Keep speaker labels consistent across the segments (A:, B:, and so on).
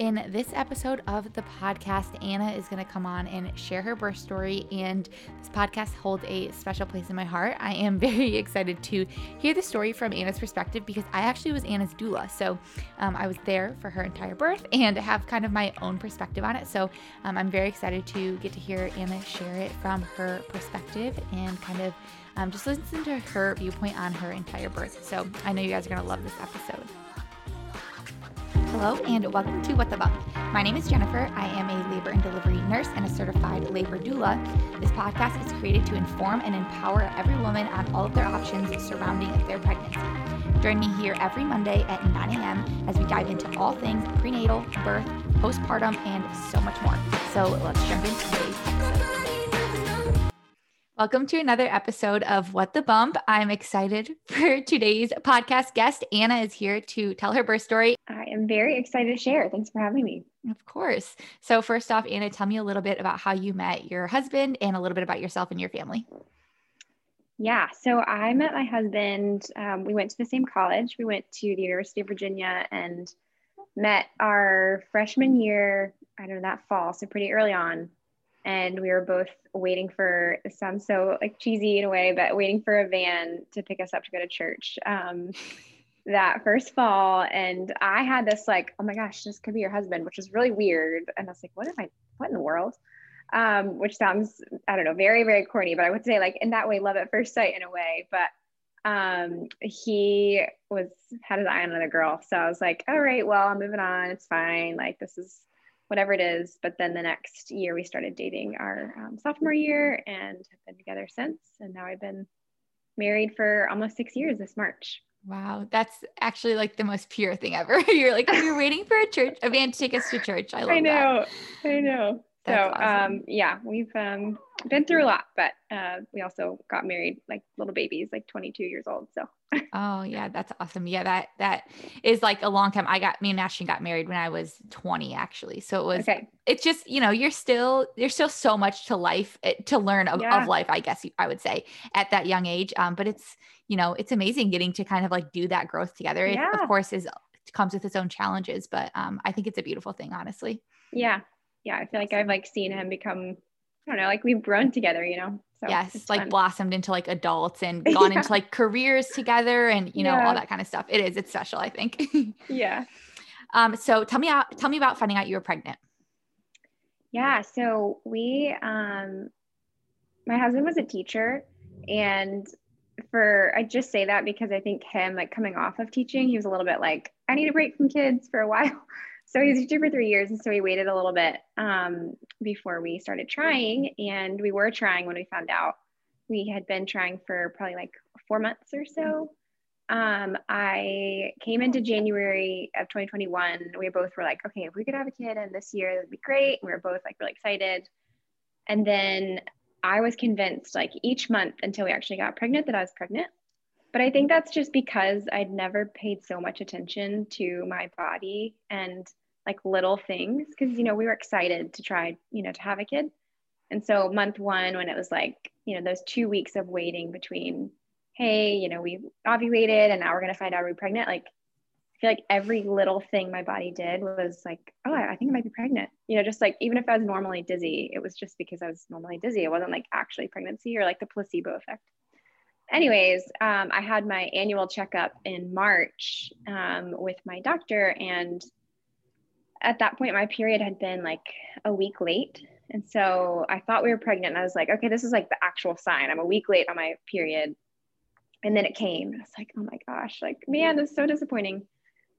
A: In this episode of the podcast, Anna is going to come on and share her birth story, and this podcast holds a special place in my heart. I am very excited to hear the story from Anna's perspective because I actually was Anna's doula. So um, I was there for her entire birth and have kind of my own perspective on it. So um, I'm very excited to get to hear Anna share it from her perspective and kind of um, just listen to her viewpoint on her entire birth. So I know you guys are going to love this episode. Hello, and welcome to What the Bump. My name is Jennifer. I am a labor and delivery nurse and a certified labor doula. This podcast is created to inform and empower every woman on all of their options surrounding their pregnancy. Join me here every Monday at 9 a.m. as we dive into all things prenatal, birth, postpartum, and so much more. So let's jump into today's episode. Welcome to another episode of What the Bump. I'm excited for today's podcast guest. Anna is here to tell her birth story.
B: I am very excited to share. Thanks for having me.
A: Of course. So, first off, Anna, tell me a little bit about how you met your husband and a little bit about yourself and your family.
B: Yeah, so I met my husband. Um, we went to the same college. We went to the University of Virginia and met our freshman year, I don't know, that fall, so pretty early on and we were both waiting for it sounds so like cheesy in a way but waiting for a van to pick us up to go to church um, that first fall. And i had this like oh my gosh this could be your husband which is really weird. And i was like what am i what in the world? Um, which sounds i don't know very very corny but i would say like in that way love at first sight in a way. But um, he was had his eye on another girl. So i was like all right well i'm moving on. It's fine. Like this is whatever it is. But then the next year we started dating our um, sophomore year and have been together since. And now I've been married for almost six years this March.
A: Wow, that's actually like the most pure thing ever. You're like you're waiting for a church, a van to take us to church. I love I
B: know,
A: that.
B: I know. That's so awesome. um, yeah, we've um, been through a lot, but uh, we also got married like little babies, like 22 years old. So.
A: oh yeah, that's awesome. Yeah, that that is like a long time. I got me and Ashton got married when I was 20 actually. So it was. Okay. It's just you know you're still there's still so much to life eh, to learn of, yeah. of life. I guess I would say at that young age. Um, but it's you know it's amazing getting to kind of like do that growth together. It yeah. of course is comes with its own challenges, but um, I think it's a beautiful thing, honestly.
B: Yeah, yeah, I feel like I've like seen him become, I don't know, like we've grown together, you know?
A: So yes, like fun. blossomed into like adults and gone yeah. into like careers together and, you know, yeah. all that kind of stuff. It is, it's special, I think.
B: yeah.
A: Um, so tell me out, tell me about finding out you were pregnant.
B: Yeah. So we, um, my husband was a teacher and for I just say that because I think him like coming off of teaching, he was a little bit like, I need a break from kids for a while. So he was teacher for three years, and so we waited a little bit um, before we started trying. And we were trying when we found out. We had been trying for probably like four months or so. Um, I came into January of 2021. We both were like, okay, if we could have a kid in this year, that'd be great. We were both like really excited. And then I was convinced, like each month until we actually got pregnant, that I was pregnant. But I think that's just because I'd never paid so much attention to my body and like little things because you know we were excited to try you know to have a kid. And so month one when it was like you know those two weeks of waiting between hey you know we ovulated and now we're going to find out we're pregnant like i feel like every little thing my body did was like oh i think i might be pregnant. You know just like even if i was normally dizzy it was just because i was normally dizzy. It wasn't like actually pregnancy or like the placebo effect. Anyways um, i had my annual checkup in march um, with my doctor and at that point, my period had been like a week late. And so I thought we were pregnant. And I was like, okay, this is like the actual sign. I'm a week late on my period. And then it came. I was like, oh my gosh, like, man, this is so disappointing.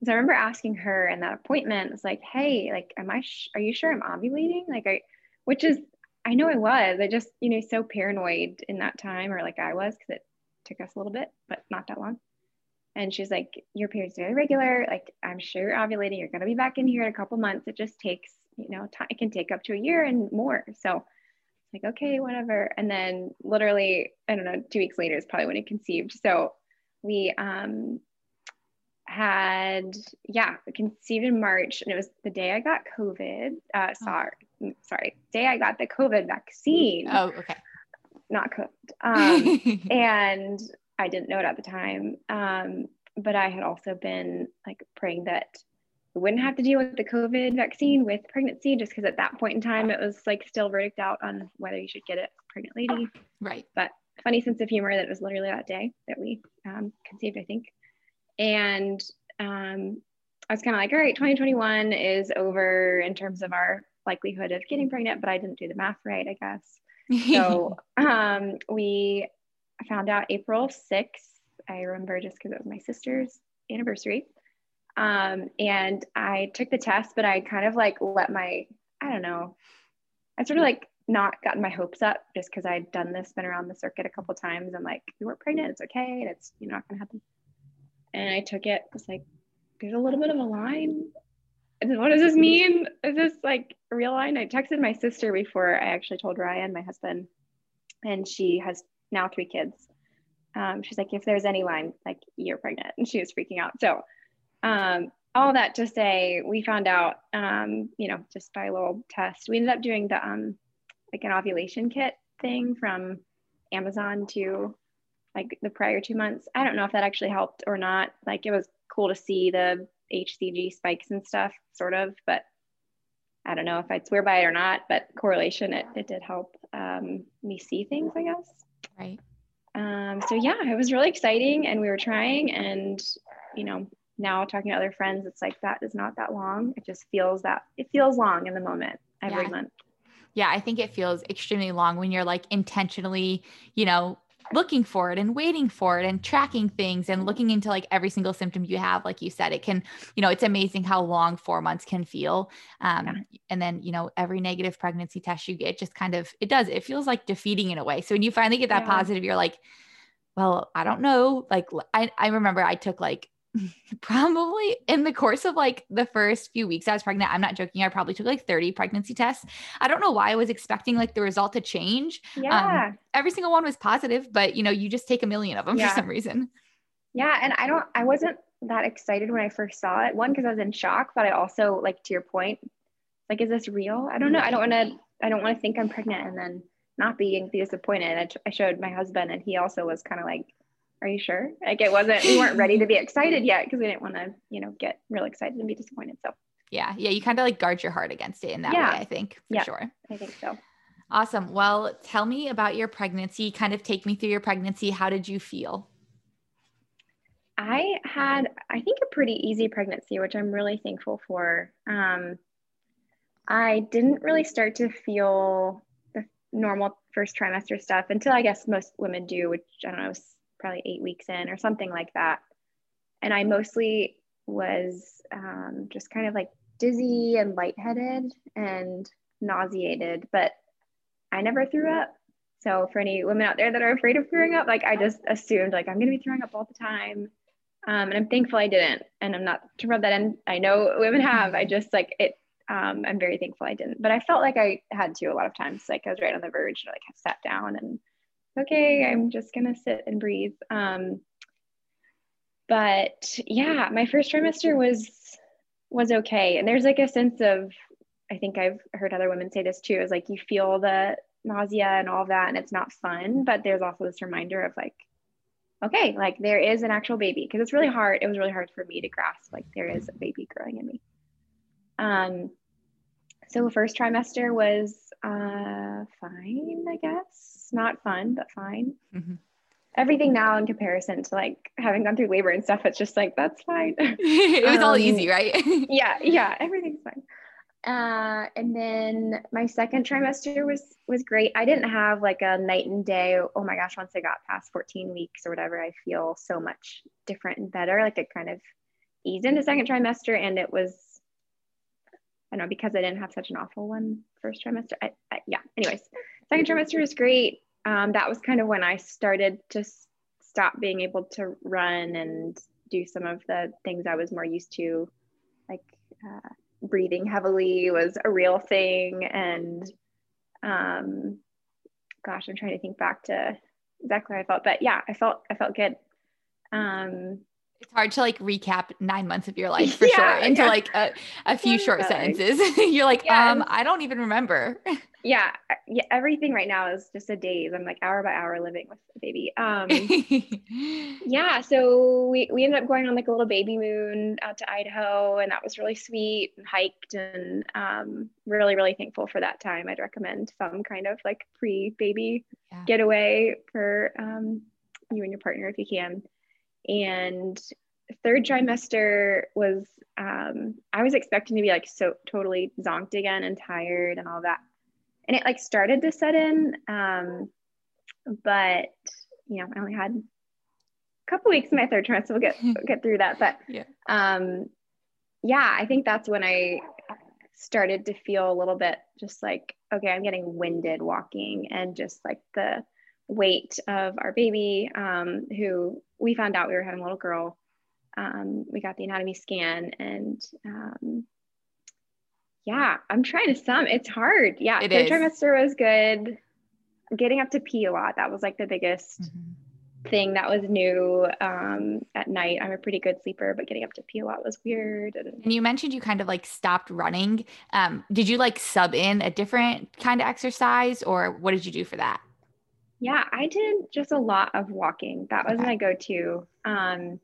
B: So I remember asking her in that appointment, it's like, hey, like, am I, sh- are you sure I'm ovulating? Like, I, which is, I know I was. I just, you know, so paranoid in that time, or like I was, because it took us a little bit, but not that long. And she's like, Your period's very regular. Like, I'm sure you're ovulating. You're going to be back in here in a couple months. It just takes, you know, time. It can take up to a year and more. So, like, okay, whatever. And then literally, I don't know, two weeks later is probably when it conceived. So, we um, had, yeah, we conceived in March. And it was the day I got COVID. Uh, oh. sorry, sorry, day I got the COVID vaccine.
A: Oh, okay.
B: Not COVID. Um, and I didn't know it at the time. Um, but I had also been like praying that we wouldn't have to deal with the COVID vaccine with pregnancy, just because at that point in time it was like still verdict out on whether you should get it pregnant lady.
A: Right.
B: But funny sense of humor that it was literally that day that we um, conceived, I think. And um, I was kind of like, all right, 2021 is over in terms of our likelihood of getting pregnant, but I didn't do the math right, I guess. So um, we found out April 6th. I remember just because it was my sister's anniversary. Um, and I took the test, but I kind of like let my, I don't know, I sort of like not gotten my hopes up just because I'd done this, been around the circuit a couple times. I'm like, you weren't pregnant, it's okay, and it's you know not gonna happen. And I took it, it's like, there's a little bit of a line. And what does this mean? Is this like a real line? I texted my sister before I actually told Ryan, my husband, and she has now three kids. Um, she's like, if there's any line, like you're pregnant, and she was freaking out. So um, all that to say, we found out, um, you know, just by a little test. We ended up doing the um, like an ovulation kit thing from Amazon to like the prior two months. I don't know if that actually helped or not. Like it was cool to see the HCG spikes and stuff, sort of, but I don't know if I'd swear by it or not, but correlation, it, it did help um, me see things, I guess.
A: Right.
B: Um, so yeah, it was really exciting and we were trying and, you know, now talking to other friends, it's like that is not that long. It just feels that it feels long in the moment every yeah. month.
A: Yeah, I think it feels extremely long when you're like intentionally, you know, looking for it and waiting for it and tracking things and looking into like every single symptom you have like you said it can you know it's amazing how long four months can feel um, yeah. and then you know every negative pregnancy test you get just kind of it does it feels like defeating in a way so when you finally get that yeah. positive you're like well i don't know like I, I remember i took like probably in the course of like the first few weeks I was pregnant, I'm not joking, I probably took like 30 pregnancy tests. I don't know why I was expecting like the result to change.
B: Um, yeah.
A: Um, every single one was positive, but you know, you just take a million of them yeah. for some reason.
B: Yeah. And I don't, I wasn't that excited when I first saw it. One, because I was in shock, but I also, like, to your point, like, is this real? I don't know. I don't want to, I don't want to think I'm pregnant and then not being disappointed. I, t- I showed my husband and he also was kind of like, are you sure? Like it wasn't, we weren't ready to be excited yet because we didn't want to, you know, get real excited and be disappointed. So
A: yeah, yeah, you kind of like guard your heart against it in that yeah. way, I think, for
B: yeah,
A: sure.
B: I think so.
A: Awesome. Well, tell me about your pregnancy. Kind of take me through your pregnancy. How did you feel?
B: I had, I think, a pretty easy pregnancy, which I'm really thankful for. Um, I didn't really start to feel the normal first trimester stuff until I guess most women do, which I don't know, probably eight weeks in or something like that. And I mostly was um, just kind of like dizzy and lightheaded and nauseated, but I never threw up. So for any women out there that are afraid of throwing up, like I just assumed like I'm gonna be throwing up all the time. Um, and I'm thankful I didn't. And I'm not to rub that in. I know women have. I just like it. Um, I'm very thankful I didn't. But I felt like I had to a lot of times. Like I was right on the verge. To like I sat down and okay, I'm just gonna sit and breathe. Um, but yeah, my first trimester was was okay, and there's like a sense of, I think I've heard other women say this too, is like you feel the nausea and all that, and it's not fun. But there's also this reminder of like, okay, like there is an actual baby because it's really hard. It was really hard for me to grasp like there is a baby growing in me. Um, so first trimester was uh, fine, I guess not fun, but fine. Mm-hmm. Everything now in comparison to like having gone through labor and stuff, it's just like, that's fine.
A: it was um, all easy, right?
B: yeah, yeah, everything's fine. Uh, and then my second trimester was was great. I didn't have like a night and day. Oh my gosh! Once I got past 14 weeks or whatever, I feel so much different and better. Like it kind of eased into second trimester, and it was I don't know because I didn't have such an awful one first trimester. I, I, yeah. Anyways, second trimester was great. Um, that was kind of when I started to stop being able to run and do some of the things I was more used to, like uh, breathing heavily was a real thing. And um, gosh, I'm trying to think back to exactly how I felt, but yeah, I felt I felt good. Um,
A: It's hard to like recap nine months of your life for
B: Yeah,
A: sure into
B: yeah.
A: like a, a few
B: So
A: short sentences. You're like,
B: Yeah,
A: um, I don't even remember.
B: Yeah, yeah. Everything right now is just a daze. I'm like hour by hour living with the baby. Um, yeah. So we we ended up going on like a little baby moon out to Idaho, and that was really sweet. And hiked, and um, really really thankful for that time. I'd recommend some kind of like pre baby
A: Yeah.
B: getaway for um, you and your partner if you can. And third trimester was um, I was expecting to be like so totally zonked again and tired and all that. And it like started to set in. Um, but you know, I only had a couple weeks in my third trimester. We'll get we'll get through that. But
A: Yeah.
B: um yeah, I think that's when I started to feel a little bit just like, okay, I'm getting winded walking and just like the weight of our baby, um, who we found out we were having a little girl. Um, we got the anatomy scan and um, yeah, I'm trying to sum. It's hard. Yeah,
A: It
B: third
A: is.
B: trimester was good. Getting up to pee a lot, that was like the biggest
A: Mhm.
B: thing that was new um, at night. I'm a pretty good sleeper, but getting up to pee a lot was weird. And
A: And you mentioned you kind of like stopped running. Um, did you like sub in a different kind of exercise or what did you do for that?
B: Yeah, I did just a lot of walking. That was
A: Okay.
B: my go-to. Um,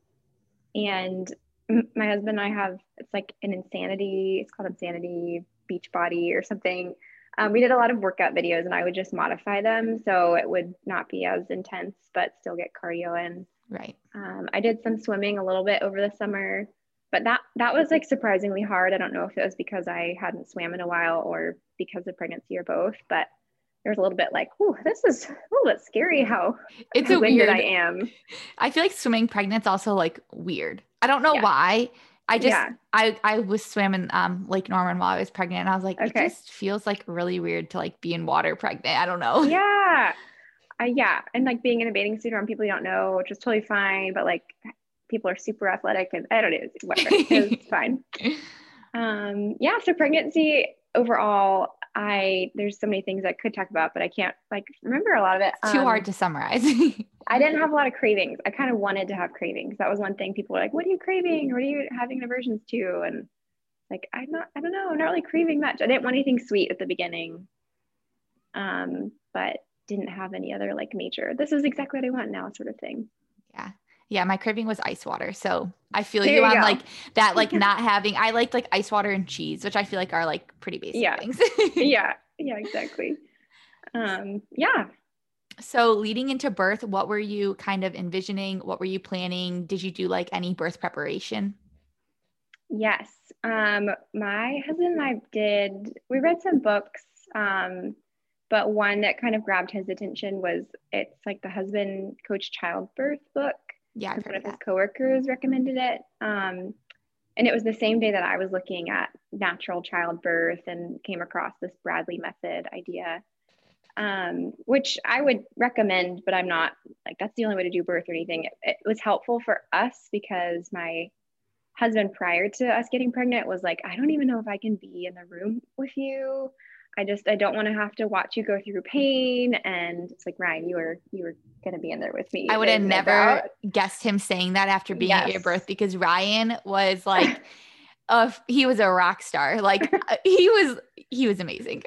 B: and m- my husband and I have it's like an insanity. It's called Insanity Beachbody or something. Um, we did a lot of workout videos, and I would just modify them so it would not be as intense, but still get cardio in.
A: Right.
B: Um, I did some swimming a little bit over the summer, but that that was like surprisingly hard. I don't know if it was because I hadn't swam in a while or because of pregnancy or both, but was a little bit like, oh, this is a little bit scary how
A: It's
B: how
A: a weird.
B: I am."
A: I feel like swimming pregnant's also like weird. I don't know
B: Yeah.
A: why. I just
B: Yeah.
A: I I was swimming um Lake Norman while I was pregnant and I was like
B: Okay.
A: it just feels like really weird to like be in water pregnant. I don't know.
B: Yeah, uh, yeah, and like being in a bathing suit around people you don't know, which is totally fine. But like, people are super athletic, and I don't know, whatever, it's fine. Um, yeah, so pregnancy overall, I there's so many things I could talk about, but I can't like remember a lot of it.
A: Too
B: Um,
A: hard to summarize.
B: I didn't have a lot of cravings. I kind of wanted to have cravings. That was one thing people were like, "What are you craving? What are you having aversions to?" And like, I'm not. I don't know. I'm not really craving much. I didn't want anything sweet at the beginning, um, but didn't have any other like major. This is exactly what I want now, sort of thing.
A: yeah. Yeah, my craving was ice water. So I feel
B: There
A: you on
B: go.
A: like that like not having I liked like ice water and cheese, which I feel like are like pretty basic
B: Yeah.
A: things.
B: yeah, yeah, exactly. Um, yeah.
A: So, leading into birth, what were you kind of envisioning? What were you planning? Did you do like any birth preparation?
B: Yes. Um, my husband and I did, we read some books, um, but one that kind of grabbed his attention was it's like the husband coach childbirth book.
A: Yeah, I've
B: One of his coworkers recommended it. Um, and it was the same day that I was looking at natural childbirth and came across this Bradley method idea, um, which I would recommend, but I'm not like that's the only way to do birth or anything. It, it was helpful for us because my husband prior to us getting pregnant was like, I don't even know if I can be in the room with you. I just I don't want to have to watch you go through pain. And it's like Ryan, you were you were gonna be in there with me.
A: I would have never
B: doubt.
A: guessed him saying that after being at your birth because Ryan was like, uh, he was a rock star. Like uh, he was, he was amazing.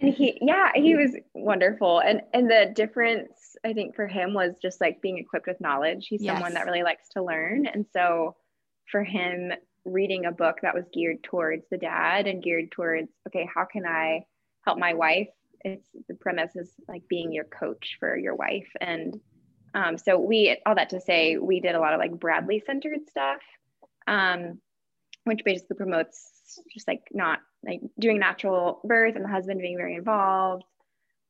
B: and he yeah he was wonderful and and the difference i think for him was just like being equipped with knowledge he's someone that really likes to learn and so for him reading a book that was geared towards the dad and geared towards okay how can i help my wife it's the premise is like being your coach for your wife and um, so we all that to say we did a lot of like bradley centered stuff um, which basically promotes just like not like doing natural birth and the husband being very involved.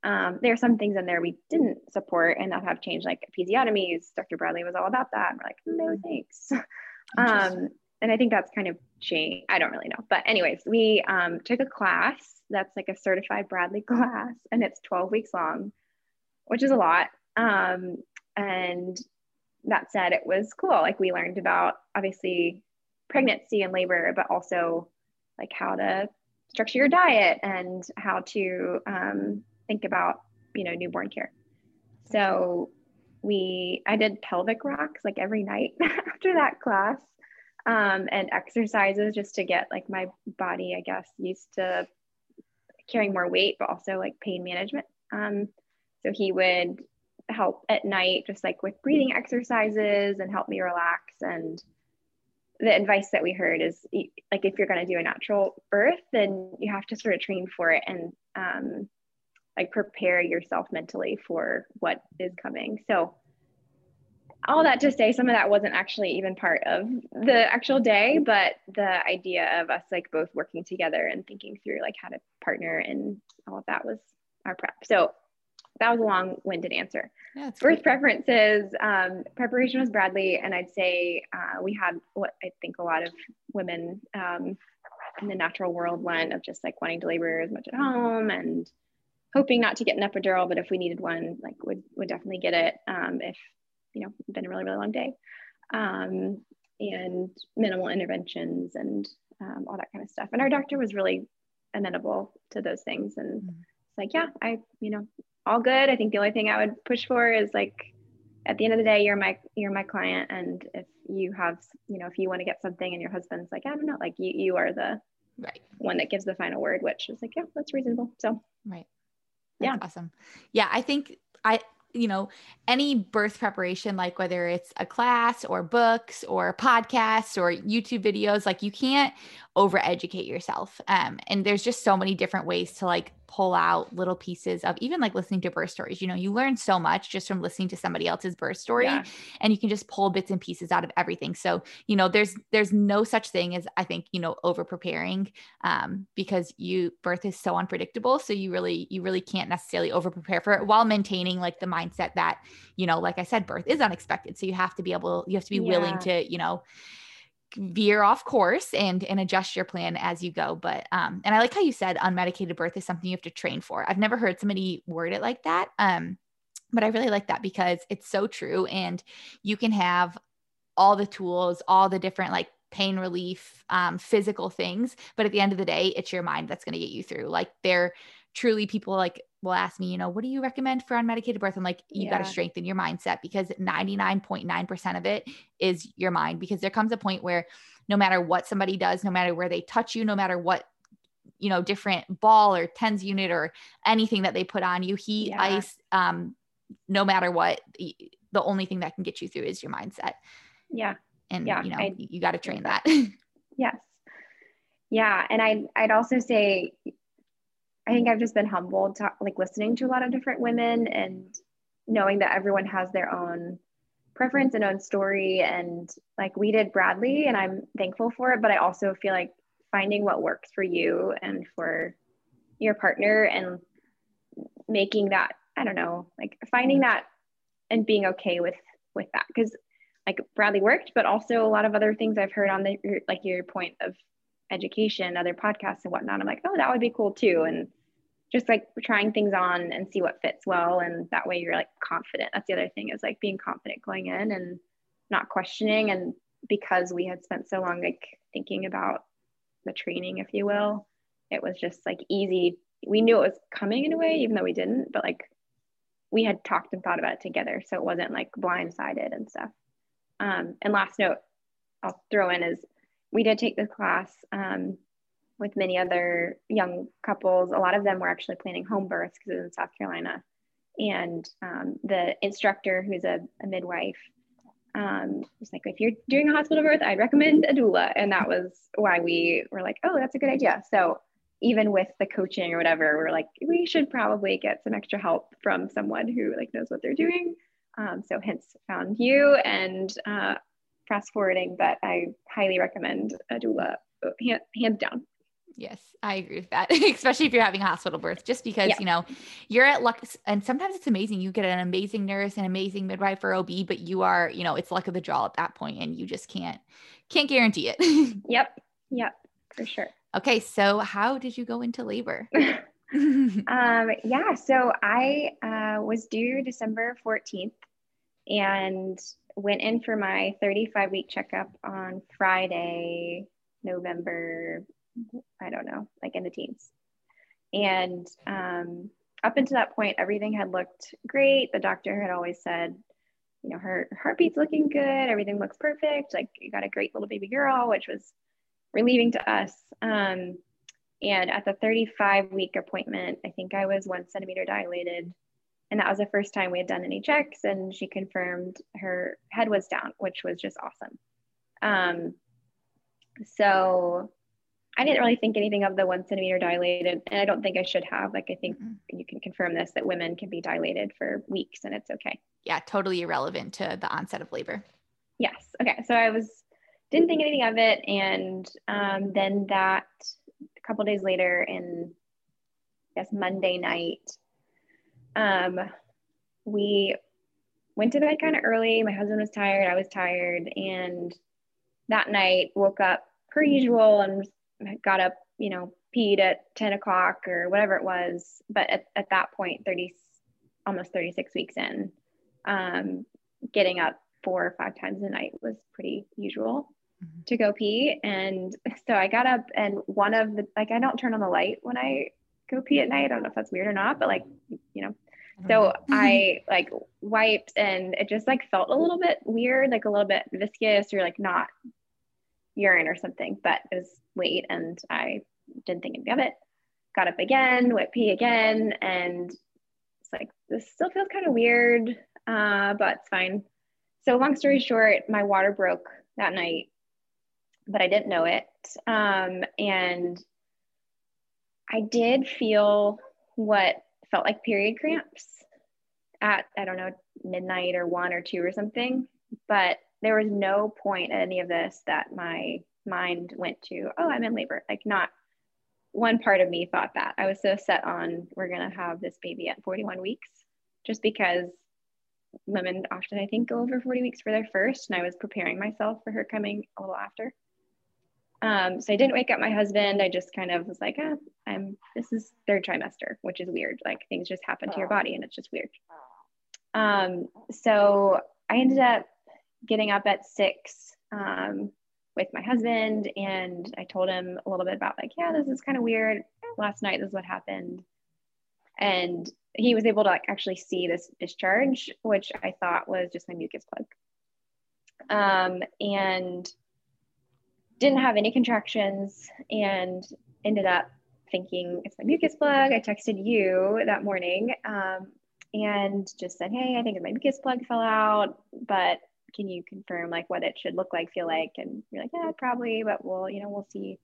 B: Um, there are some things in there we didn't support and that have changed, like episiotomies. Dr. Bradley was all about that. And we're like, no thanks. Um, and I think that's kind of changed. I don't really know. But, anyways, we um, took a class that's like a certified Bradley class and it's 12 weeks long, which is a lot. Um, and that said, it was cool. Like, we learned about obviously pregnancy and labor, but also like how to structure your diet and how to um, think about you know newborn care. So we I did pelvic rocks like every night after that class um, and exercises just to get like my body, I guess, used to carrying more weight, but also like pain management. Um, so he would help at night, just like with breathing exercises and help me relax. And the advice that we heard is like if you're going to do a natural birth, then you have to sort of train for it and um, like prepare yourself mentally for what is coming. So all that to say some of that wasn't actually even part of the actual day but the idea of us like both working together and thinking through like how to partner and all of that was our prep so that was a long-winded answer yeah, birth great. preferences um, preparation was bradley and i'd say uh, we had what i think a lot of women um, in the natural world went of just like wanting to labor as much at home and hoping not to get an epidural but if we needed one like would would definitely get it um, if you know, been a really, really long day. Um, and minimal interventions and um, all that kind of stuff. And our doctor was really amenable to those things. And mm-hmm. it's like, yeah, I, you know, all good. I think the only thing I would push for is like, at the end of the day, you're my, you're my client. And if you have, you know, if you want to get something and your husband's like, I don't know, like you, you are the
A: right
B: one that gives the final word, which is like, yeah, that's reasonable. So,
A: right. That's yeah. Awesome. Yeah. I think I, you know, any birth preparation, like whether it's a class or books or podcasts or YouTube videos, like you can't over educate yourself. Um, and there's just so many different ways to like pull out little pieces of even like listening to birth stories. You know, you learn so much just from listening to somebody else's birth story yeah. and you can just pull bits and pieces out of everything. So, you know, there's there's no such thing as I think, you know, over preparing um, because you birth is so unpredictable. So you really, you really can't necessarily over prepare for it while maintaining like the mindset that, you know, like I said, birth is unexpected. So you have to be able, you have to be yeah. willing to, you know, veer off course and and adjust your plan as you go. But um and i like how you said unmedicated birth is something you have to train for. I've never heard somebody word it like that um but i really like that because it's so true. And you can have all the tools all the different like pain relief um, physical things but at the end of the day it's your mind that's going to get you through. Like they're truly people like will ask me, you know, what do you recommend for unmedicated birth? I'm like, you yeah. got to strengthen your mindset because 99.9% of it is your mind. Because there comes a point where no matter what somebody does, no matter where they touch you, no matter what, you know, different ball or TENS unit or anything that they put on you, heat, yeah. ice, um, no matter what, the only thing that can get you through is your mindset.
B: Yeah.
A: And,
B: yeah,
A: you know, I, you got to train that.
B: yes. Yeah. And I, I'd also say I think mm-hmm. I've just been humbled to like listening to a lot of different women and knowing that everyone has their own preference and own story. And like we did Bradley, and I'm thankful for it. But I also feel like finding what works for you and for your partner and making that, I don't know, like finding mm-hmm. that and being okay with with that. Because like Bradley worked, but also a lot of other things I've heard on the like your point of education, other podcasts and whatnot. I'm like, oh, that would be cool too. And just like trying things on and see what fits well. And that way you're like confident. That's the other thing is like being confident going in and not questioning. And because we had spent so long like thinking about the training, if you will, it was just like easy. We knew it was coming in a way, even though we didn't, but like we had talked and thought about it together. So it wasn't like blindsided and stuff. Um, and last note I'll throw in is we did take the class um, with many other young couples. A lot of them were actually planning home births because it was in South Carolina. And um, the instructor, who's a, a midwife, um, was like, if you're doing a hospital birth, I'd recommend a doula. And that was why we were like, oh, that's a good idea. So even with the coaching or whatever, we're like, we should probably get some extra help from someone who like knows what they're doing. Um, so hence found you and uh, fast forwarding, but I highly recommend a doula, hand, hands down.
A: Yes, I agree with that, especially if you're having a hospital birth, just because, yeah. you know, you're at luck. And sometimes it's amazing. You get an amazing nurse, an amazing midwife or OB, but you are, you know, it's luck of the draw at that point and you just can't, can't guarantee it.
B: yep. Yep. For sure.
A: Okay. So how did you go into labor?
B: um, yeah. So I uh, was due December 14th and went in for my 35 week checkup on Friday, November, I don't know, like in the teens. And um, up until that point, everything had looked great. The doctor had always said, you know, her heartbeat's looking good. Everything looks perfect. Like you got a great little baby girl, which was relieving to us. Um, and at the 35 week appointment, I think I was one centimeter dilated. And that was the first time we had done any checks. And she confirmed her head was down, which was just awesome. Um, so I didn't really think anything of the one centimeter dilated, and I don't think I should have. Like, I think mm-hmm. you can confirm this that women can be dilated for weeks and it's okay.
A: Yeah, totally irrelevant to the onset of labor.
B: Yes. Okay. So I was, didn't think anything of it. And um, then that a couple days later, in I guess Monday night, um, we went to bed kind of early. My husband was tired. I was tired. And that night woke up per usual and got up, you know, peed at 10 o'clock or whatever it was. But at, at that point, 30, almost 36 weeks in, um, getting up four or five times a night was pretty usual mm-hmm. to go pee. And so I got up and one of the, like, I don't turn on the light when I go pee at night. I don't know if that's weird or not, but like, you know, so I like wiped and it just like felt a little bit weird, like a little bit viscous or like not urine or something, but it was late and I didn't think anything of it. Got up again, went pee again, and it's like, this still feels kind of weird, uh, but it's fine. So, long story short, my water broke that night, but I didn't know it. Um, and I did feel what felt like period cramps at, I don't know, midnight or one or two or something, but there was no point at any of this that my mind went to, oh, I'm in labor. Like, not one part of me thought that. I was so set on, we're going to have this baby at 41 weeks, just because women often, I think, go over 40 weeks for their first. And I was preparing myself for her coming a little after. Um, so I didn't wake up my husband. I just kind of was like, ah, I'm, this is third trimester, which is weird. Like things just happen to your body and it's just weird. Um, so I ended up getting up at six um, with my husband and I told him a little bit about like, yeah, this is kind of weird. Last night, this is what happened. And he was able to like actually see this discharge, which I thought was just my mucus plug. Um, and didn't have any contractions and ended up thinking it's my mucus plug. I texted you that morning um, and just said, hey, I think my mucus plug fell out, but can you confirm like what it should look like, feel like? And you're like, yeah, probably, but we'll, you know, we'll see.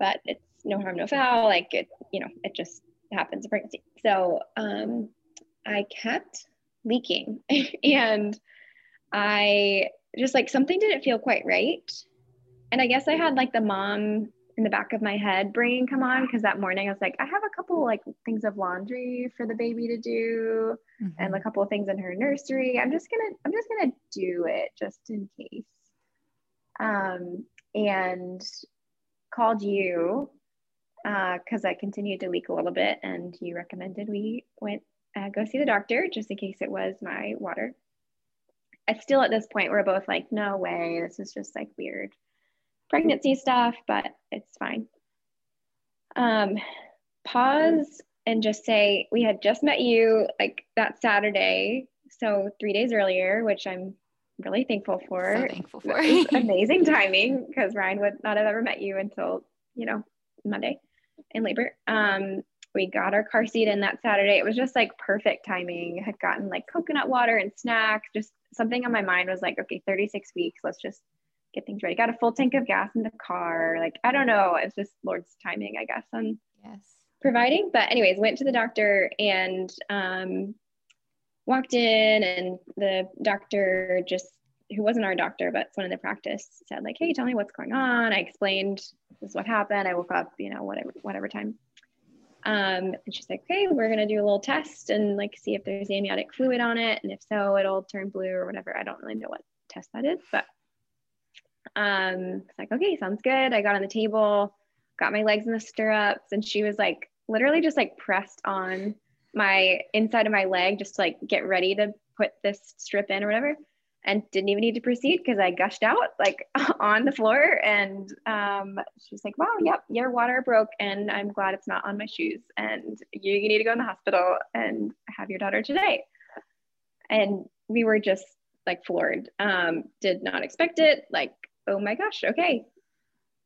B: But it's no harm, no foul. Like it, you know, it just happens in pregnancy. So um, I kept leaking and I just like something didn't feel quite right. And I guess I had like the mom in the back of my head brain come on because that morning I was like, I have a couple like things of laundry for the baby to do mm-hmm. and a couple of things in her nursery. I'm just gonna I'm just gonna do it just in case. Um, and called you because uh, I continued to leak a little bit, and you recommended we went uh, go see the doctor just in case it was my water. I still at this point we're both like, no way, this is just like weird pregnancy stuff, but it's fine. Um, pause and just say, we had just met you like that Saturday. So three days earlier, which I'm really thankful for.
A: So thankful for.
B: amazing timing because Ryan would not have ever met you until, you know, Monday in labor. Um, we got our car seat in that Saturday. It was just like perfect timing. had gotten like coconut water and snacks. Just something on my mind was like, okay, 36 weeks. Let's just get things ready. Got a full tank of gas in the car. Like, I don't know. It's just Lord's timing, I guess, on
A: yes.
B: providing. But, anyways, went to the doctor and um, walked in, and the doctor just, who wasn't our doctor, but someone in the practice said, like, hey, tell me what's going on. I explained this is what happened. I woke up, you know, whatever, whatever time. Um, and she's like, okay, we're gonna do a little test and like see if there's amniotic fluid on it, and if so, it'll turn blue or whatever. I don't really know what test that is, but um, it's like, okay, sounds good. I got on the table, got my legs in the stirrups, and she was like, literally just like pressed on my inside of my leg just to like get ready to put this strip in or whatever and didn't even need to proceed because I gushed out like on the floor. And um, like, wow, yep, your water broke and I'm glad it's not on my shoes. And you, you need to go in the hospital and have your daughter today. And we were just like floored. Um, did not expect it. Like, oh my gosh, okay.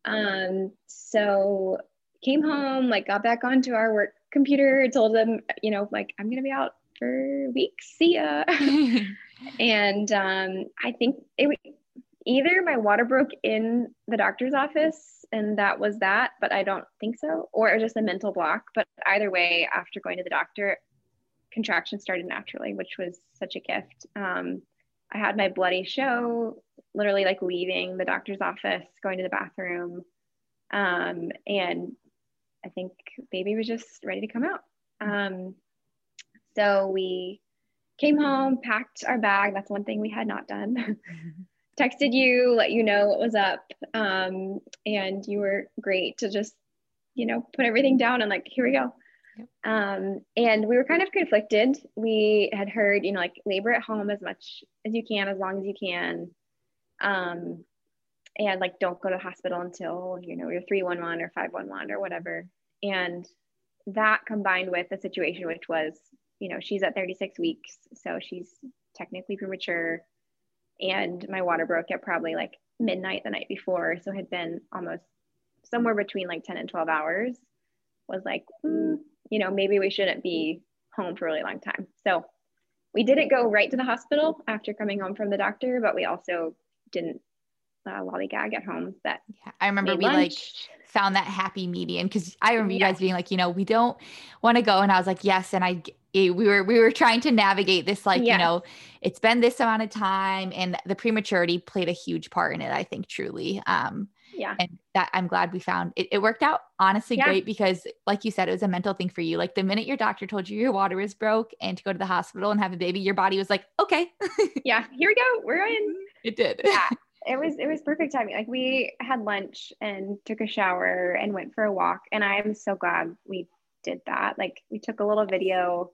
B: Um, so came home, like got back onto our work computer, told them, you know, like I'm gonna be out for weeks. See ya. and um, I think it was either my water broke in the doctor's office and that was that, but I don't think so, or it was just a mental block. But either way, after going to the doctor, contractions started naturally, which was such a gift. Um, I had my bloody show, literally like leaving the doctor's office, going to the bathroom. Um, and I think baby was just ready to come out. Um, so we came home, packed our bag. That's one thing we had not done. Texted you, let you know what was up. Um, and you were great to just, you know, put everything down and like, here we go. Um, and we were kind of conflicted. We had heard, you know, like labor at home as much as you can, as long as you can. Um, and like don't go to hospital until, you know, you're 311 or 511 or whatever. And that combined with the situation, which was, you know, she's at 36 weeks, so she's technically premature. And my water broke at probably like midnight the night before. So had been almost somewhere between like 10 and 12 hours was like, mm, you know, maybe we shouldn't be home for a really long time. So we didn't go right to the hospital after coming home from the doctor, but we also didn't uh, lollygag at home. That
A: yeah, I remember we lunch. like found that happy median because I remember yeah. you guys being like, you know, we don't want to go, and I was like, yes, and I we were we were trying to navigate this like yeah. you know it's been this amount of time and the prematurity played a huge part in it i think truly um
B: yeah.
A: And that i'm glad we found it, it worked out honestly yeah. great because like you said it was a mental thing for you. Like the minute your doctor told you your water was broke and to go to the hospital and have a baby your body was like okay.
B: Yeah here we go we're mm-hmm. in.
A: It did.
B: Yeah it was it was perfect timing. Like we had lunch and took a shower and went for a walk and i am so glad we did that. Like we took a little video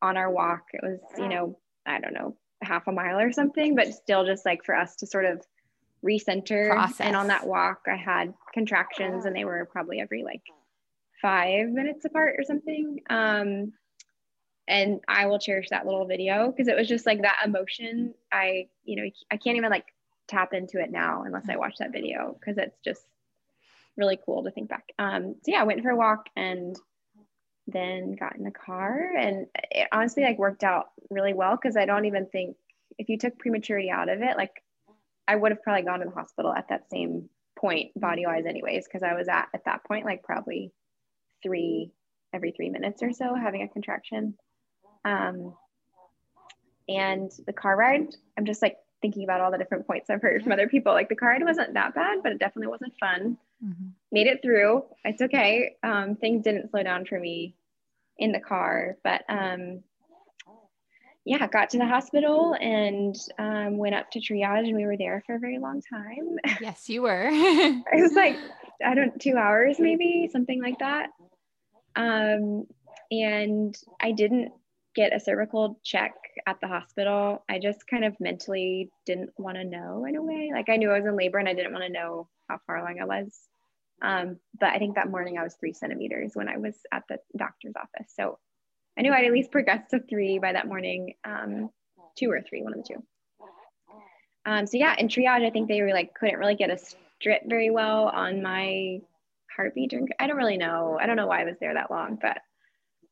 B: on our walk. It was you know i don't know half a mile or something but still just like for us to sort of recenter. Process. And on that walk, I had contractions and they were probably every like five minutes apart or something. Um, and I will cherish that little video because it was just like that emotion. I, you know, I can't even like tap into it now unless I watch that video because it's just really cool to think back. Um, so yeah, I went for a walk and then got in the car and it honestly like worked out really well because I don't even think if you took prematurity out of it, like I would have probably gone to the hospital at that same point body wise anyways because I was at at that point like probably three every three minutes or so having a contraction. Um, and the car ride, I'm just like thinking about all the different points I've heard from other people. Like the car ride wasn't that bad, but it definitely wasn't fun. Mm-hmm. Made it through. It's okay. Um, things didn't slow down for me in the car, but um, yeah, got to the hospital and um, went up to triage, and we were there for a very long time.
A: Yes, you were.
B: it was like I don't two hours maybe something like that. Um, and I didn't get a cervical check at the hospital. I just kind of mentally didn't want to know in a way. Like I knew I was in labor and I didn't want to know how far along I was. Um, but I think that morning I was three centimeters when I was at the doctor's office. So I knew I'd at least progressed to three by that morning, um, two or three, one of the two. Um, so yeah, in triage, I think they were like couldn't really get a strip very well on my heartbeat. During, I don't really know. I don't know why I was there that long, but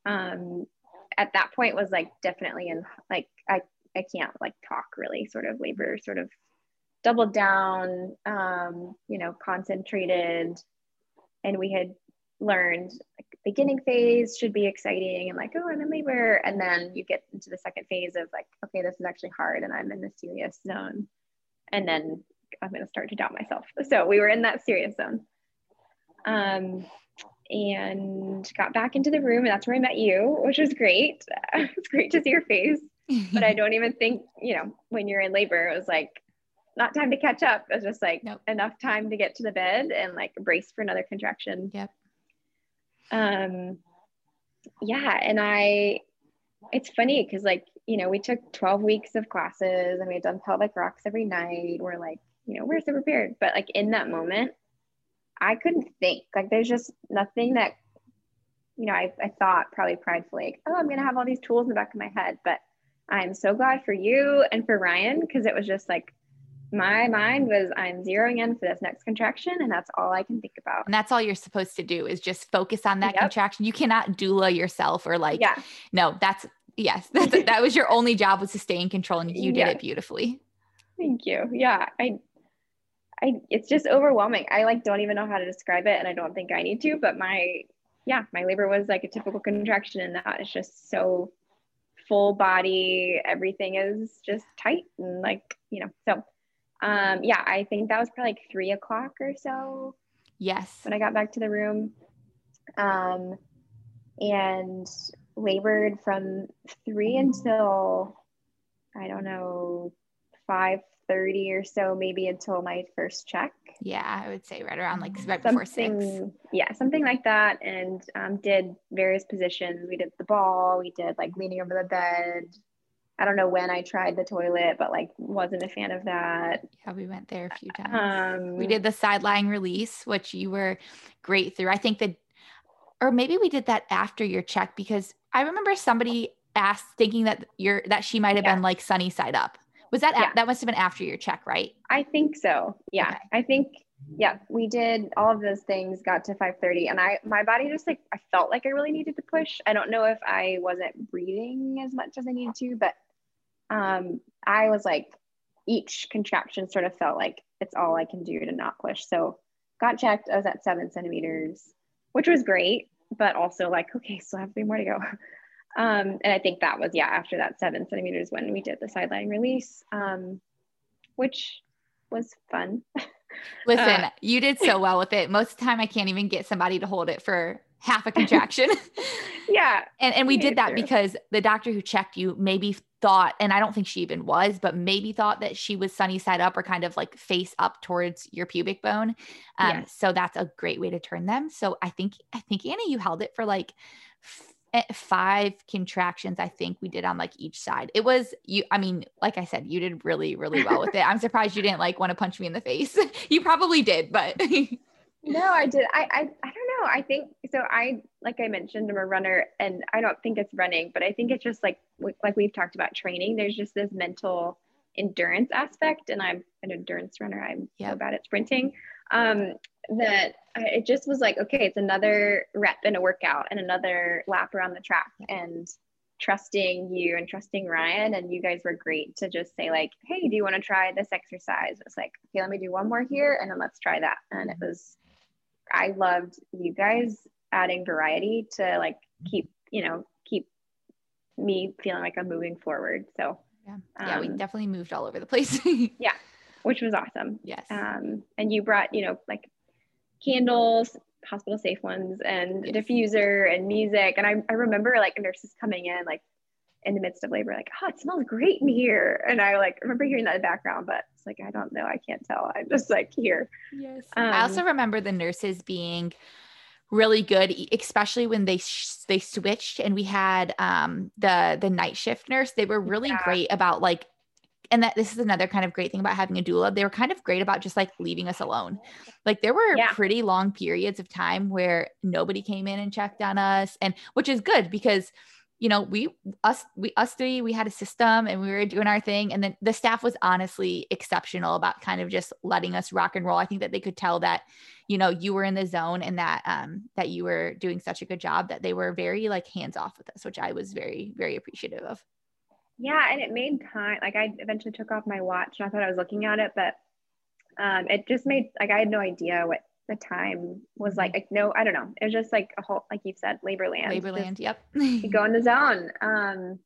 B: um, at that point was like definitely in like I I can't like talk really. Sort of labor, sort of doubled down. Um, you know, concentrated, and we had learned like beginning phase should be exciting and like oh i'm in labor. And then you get into the second phase of like okay this is actually hard and i'm in the serious zone. And then i'm going to start to doubt myself. So we were in that serious zone. Um, and got back into the room and that's where i met you which was great. It's great to see your face. But i don't even think you know when you're in labor it was like not time to catch up. It was just like nope. enough time to get to the bed and like brace for another contraction.
A: Yep
B: um yeah and i it's funny because like you know we took 12 weeks of classes and we had done pelvic rocks every night. We're like you know we're so prepared. But like in that moment i couldn't think. Like there's just nothing that you know i, I thought probably pridefully like oh i'm gonna have all these tools in the back of my head. But I'm so glad for you and for Ryan because it was just like my mind was I'm zeroing in for this next contraction and that's all I can think about.
A: And that's all you're supposed to do is just focus on that yep. contraction. You cannot doula yourself or like yeah. no, that's yes, that's, that was your only job was to stay in control and you did it beautifully.
B: Thank you. Yeah, I I it's just overwhelming. I like don't even know how to describe it and I don't think I need to, but my yeah, my labor was like a typical contraction and that is just so full body, everything is just tight and like, you know, so um yeah, I think that was probably like three o'clock or so.
A: Yes.
B: When I got back to the room. Um and labored from three until I don't know, five 30 or so, maybe until my first check.
A: Yeah, I would say right around like right before six.
B: Yeah, something like that. And um, did various positions. We did the ball, we did like leaning over the bed. I don't know when I tried the toilet, but like wasn't a fan of that.
A: Yeah, we went there a few times. Um, we did the side lying release, which you were great through. I think that, or maybe we did that after your check because I remember somebody asked thinking that you're that she might have yeah. been like sunny side up was that yeah. that must have been after your check, right?
B: I think so. Yeah. Okay. I think yeah, we did all of those things, got to 5:30 and I my body just like I felt like I really needed to push. I don't know if I wasn't breathing as much as I needed to, but um I was like each contraction sort of felt like it's all I can do to not push. So got checked. I was at seven centimeters, which was great, but also like, okay, still have three more to go. Um, and I think that was, yeah, after that seven centimeters when we did the side lying release, um, which was fun.
A: Listen, uh, you did so well with it. Most of the time, I can't even get somebody to hold it for half a contraction.
B: yeah.
A: And, and we did that because the doctor who checked you maybe thought, and I don't think she even was, but maybe thought that she was sunny side up or kind of like face up towards your pubic bone. Um, yes. So that's a great way to turn them. So I think, I think Anna, you held it for like five contractions i think we did on like each side. It was you i mean like i said you did really really well with it. I'm surprised you didn't like want to punch me in the face. You probably did but
B: no i did I, I i don't know. I think so i like i mentioned i'm a runner and i don't think it's running but i think it's just like like we've talked about training there's just this mental endurance aspect and i'm an endurance runner i'm yep. so bad at sprinting. Um that it just was like, okay, it's another rep in a workout and another lap around the track and trusting you and trusting Ryan. And you guys were great to just say, like, hey, do you want to try this exercise? It's like, okay, let me do one more here and then let's try that. And it was, I loved you guys adding variety to like keep, you know, keep me feeling like I'm moving forward. So,
A: yeah, yeah, um, we definitely moved all over the place.
B: yeah, which was awesome.
A: Yes.
B: Um, and you brought, you know, like candles, hospital safe ones, and yes. diffuser and music. And I, I remember like nurses coming in like in the midst of labor, like, oh, it smells great in here. And I like remember hearing that in the background, but it's like, I don't know, I can't tell. I'm just like here.
A: Yes. Um, I also remember the nurses being really good especially when they sh- they switched and we had um the the night shift nurse they were really yeah. great about like and that this is another kind of great thing about having a doula. They were kind of great about just like leaving us alone. Like there were yeah. pretty long periods of time where nobody came in and checked on us, and which is good because you know we us we us three we had a system and we were doing our thing and then the staff was honestly exceptional about kind of just letting us rock and roll i think that they could tell that you know you were in the zone and that um that you were doing such a good job that they were very like hands off with us which i was very very appreciative of
B: yeah, and it made time. Like I eventually took off my watch and I thought I was looking at it, but um, it just made like I had no idea what the time was like. Like no, I don't know. It was just like a whole, like you said, labor land.
A: Labor land. Yep.
B: you go in the zone. Um,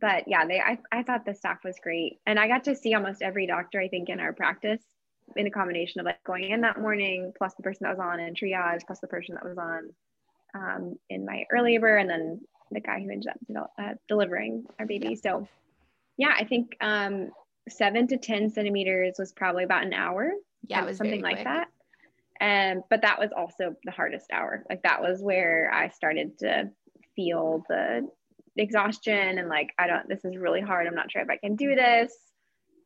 B: but yeah, they. I I thought the staff was great, and I got to see almost every doctor I think in our practice in a combination of like going in that morning plus the person that was on in triage plus the person that was on um, in my early labor and then the guy who ended up uh, delivering our baby. So, yeah, I think um, seven to 10 centimeters was probably about an hour.
A: Yeah, it was
B: something like that. And, but that was also the hardest hour. Like, that was where I started to feel the exhaustion and like, I don't, this is really hard. I'm not sure if I can do this.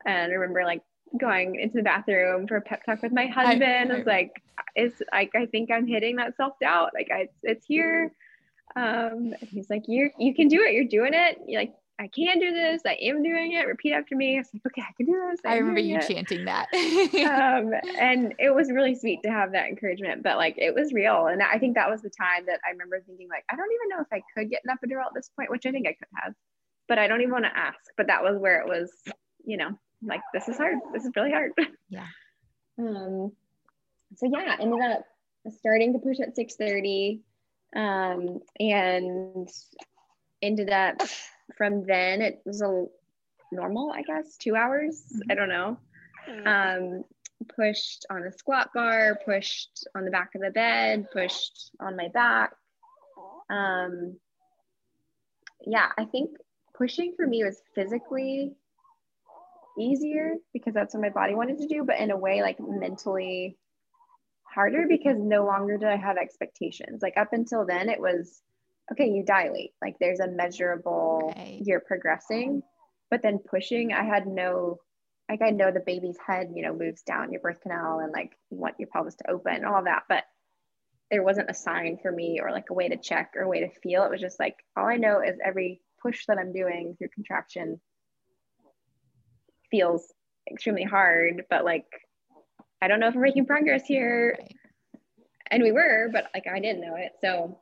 B: And I remember like going into the bathroom for a pep talk with my husband. I, I, I was like, it's like, I think I'm hitting that self doubt. Like, I, it's here um, he's like, you you can do it. You're doing it. You're like, I can do this. I am doing it. Repeat after me. I was like, okay, I can do this.
A: I,
B: I
A: remember you
B: it.
A: chanting that.
B: um, and it was really sweet to have that encouragement, but like it was real. And I think that was the time that I remember thinking like, I don't even know if I could get an epidural at this point, which I think I could have, but I don't even want to ask. But that was where it was, you know, like this is hard. This is really hard.
A: Yeah.
B: Um, so yeah, ended up starting to push at 6:30, um, and ended up from then it was a normal, I guess, two hours.
A: Mhm.
B: I don't know. Um, pushed on a squat bar, pushed on the back of the bed, pushed on my back. Um, yeah, I think pushing for me was physically easier because that's what my body wanted to do, but in a way, like mentally harder because no longer did I have expectations. Like up until then, it was okay, you dilate, like there's a measurable,
A: Okay.
B: you're progressing. But then pushing, I had no, like I know the baby's head, you know, moves down your birth canal and like you want your pelvis to open, all that. But there wasn't a sign for me or like a way to check or a way to feel. It was just like all I know is every push that I'm doing through contraction feels extremely hard, but like I don't know if we're making progress here. And we were, but like I didn't know it. So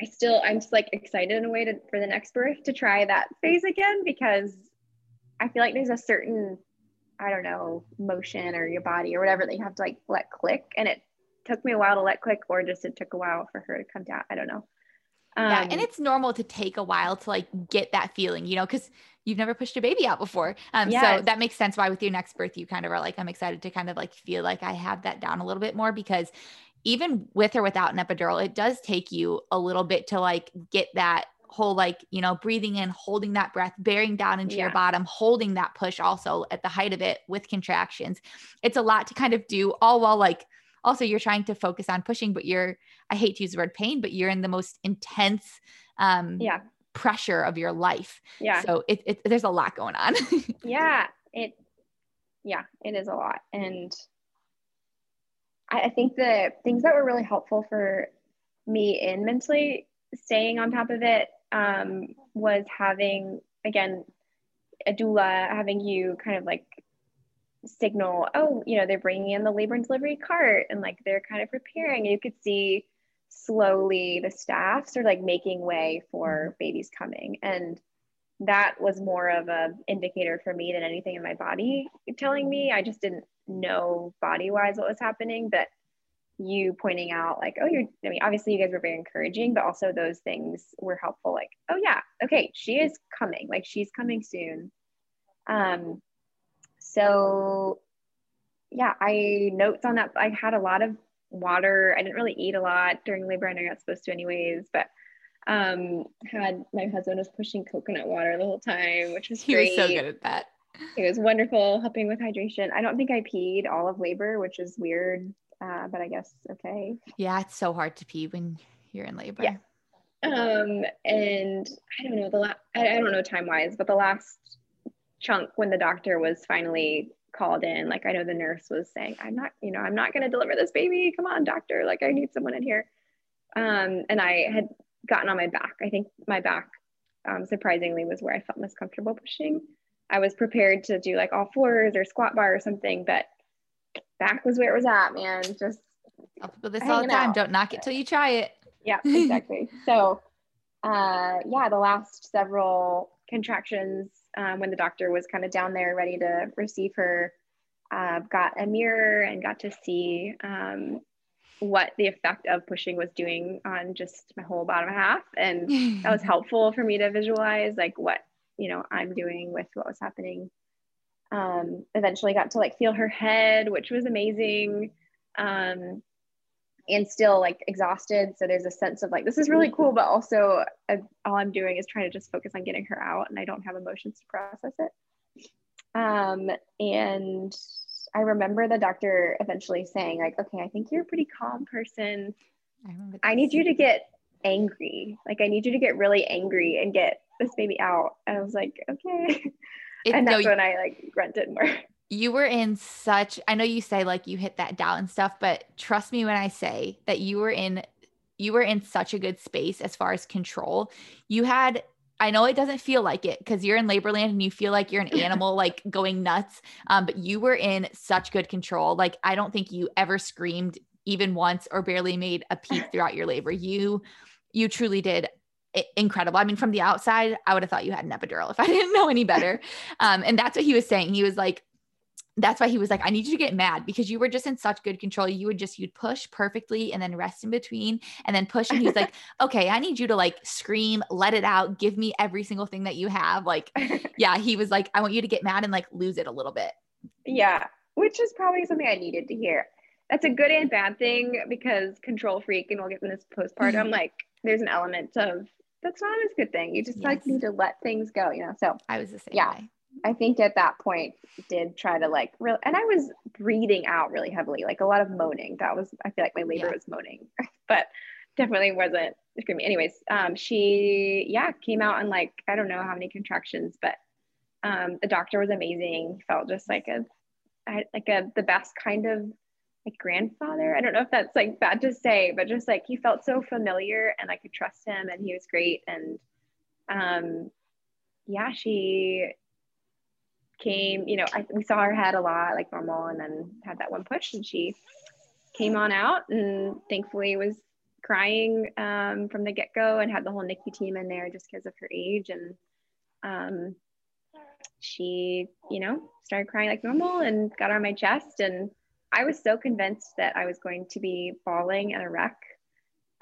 B: I still I'm just like excited in a way to for the next birth to try that phase again because I feel like there's a certain I don't know motion or your body or whatever that you have to like let click and it took me a while to let click or just it took a while for her to come down. I don't know.
A: Yeah,
B: Um,
A: and it's normal to take a while to like get that feeling, you know, because you've never pushed a baby out before. Um, so that makes sense why with your next birth you kind of are like, I'm excited to kind of like feel like I have that down a little bit more because even with or without an epidural, it does take you a little bit to like get that whole like, you know, breathing in, holding that breath, bearing down into your bottom, holding that push also at the height of it with contractions. It's a lot to kind of do all while like also you're trying to focus on pushing, but you're I hate to use the word pain, but you're in the most intense um
B: yeah,
A: pressure of your life.
B: yeah.
A: So it, it there's a lot going on.
B: yeah it yeah it is a lot and I, I think the things that were really helpful for me in mentally staying on top of it um, was having again a doula having you kind of like signal oh you know they're bringing in the labor and delivery cart and like they're kind of preparing. You could see slowly the staff sort of like making way for babies coming. And that was more of a indicator for me than anything in my body telling me. I just didn't know body wise what was happening but you pointing out like oh you're i mean obviously you guys were very encouraging but also those things were helpful like oh yeah okay she is coming like she's coming soon. Um so yeah i notes on that i had a lot of water i didn't really eat a lot during labor i not supposed to anyways but um had my husband was pushing coconut water the whole time which was
A: he
B: great
A: was so good at that.
B: it was wonderful helping with hydration i don't think i peed all of labor which is weird uh, but i guess okay
A: Yeah, it's so hard to pee when you're in labor.
B: Yeah. um and i don't know the last. I, I don't know time wise but the last chunk when the doctor was finally called in. Like i know the nurse was saying i'm not you know i'm not going to deliver this baby. Come on doctor. Like i need someone in here. Um and i had gotten on my back. I think my back um, surprisingly was where i felt most comfortable pushing. I was prepared to do like all fours or squat bar or something but back was where it was at man. Just
A: Tell people this all the time.
B: out.
A: Don't knock it till you try it.
B: yeah exactly. So uh yeah the last several contractions um, when the doctor was kind of down there ready to receive her uh, got a mirror and got to see um, what the effect of pushing was doing on just my whole bottom half. And that was helpful for me to visualize like what you know i'm doing with what was happening. Um eventually got to like feel her head which was amazing. Um and still like exhausted so there's a sense of like this is really cool but also uh, all i'm doing is trying to just focus on getting her out and i don't have emotions to process it um and i remember the doctor eventually saying like okay i think you're a pretty calm person
A: I.
B: I need you to get angry. Like I need you to get really angry and get this baby out. And I was like, okay.
A: It-
B: and
A: no,
B: that's when I like grunted more.
A: You were in such i know you say like you hit that doubt and stuff but trust me when i say that you were in you were in such a good space as far as control you had I know it doesn't feel like it because you're in labor land and you feel like you're an animal, like going nuts. Um, but you were in such good control. Like, I don't think you ever screamed even once or barely made a peep throughout your labor. You, you truly did incredible. I mean, from the outside, I would have thought you had an epidural if I didn't know any better. Um, and that's what he was saying. He was like, that's why he was like, I need you to get mad because you were just in such good control. You would just, you'd push perfectly and then rest in between and then push. And he's like, okay, I need you to like scream, let it out, give me every single thing that you have. Like, yeah, he was like, I want you to get mad and like lose it a little bit.
B: Yeah, which is probably something I needed to hear. That's a good and bad thing because control freak, and we'll get in this postpartum, like, there's an element of that's not always a good thing. You just yes. like need to let things go, you know. So
A: I was the same
B: yeah,
A: way.
B: I think at that point did try to like real and I was breathing out really heavily, like a lot of moaning. That was I feel like my labor yeah. was moaning, but definitely wasn't screaming. Anyways, um, she yeah came out and like I don't know how many contractions, but um, the doctor was amazing. Felt just like a like a the best kind of like grandfather. I don't know if that's like bad to say, but just like he felt so familiar and I could trust him and he was great. And um, yeah, she came, you know, I, we saw her head a lot like normal and then had that one push and she came on out and thankfully was crying um, from the get go and had the whole NICU team in there just because of her age. And um, she, you know, started crying like normal and got on my chest. And I was so convinced that I was going to be bawling in a wreck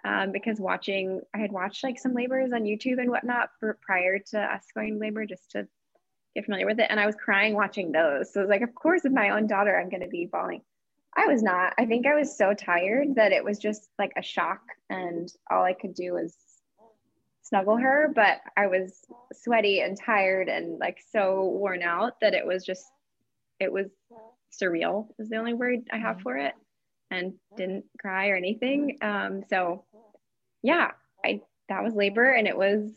B: um, because watching, I had watched like some labors on YouTube and whatnot for, prior to us going labor just to get familiar with it. And I was crying watching those. So I was like, of course, with my own daughter, I'm going to be bawling. I was not. I think I was so tired that it was just like a shock. And all I could do was snuggle her. But I was sweaty and tired and like so worn out that it was just, it was surreal, is the only word I have for it. And didn't cry or anything. Um, so yeah, I that was labor and it was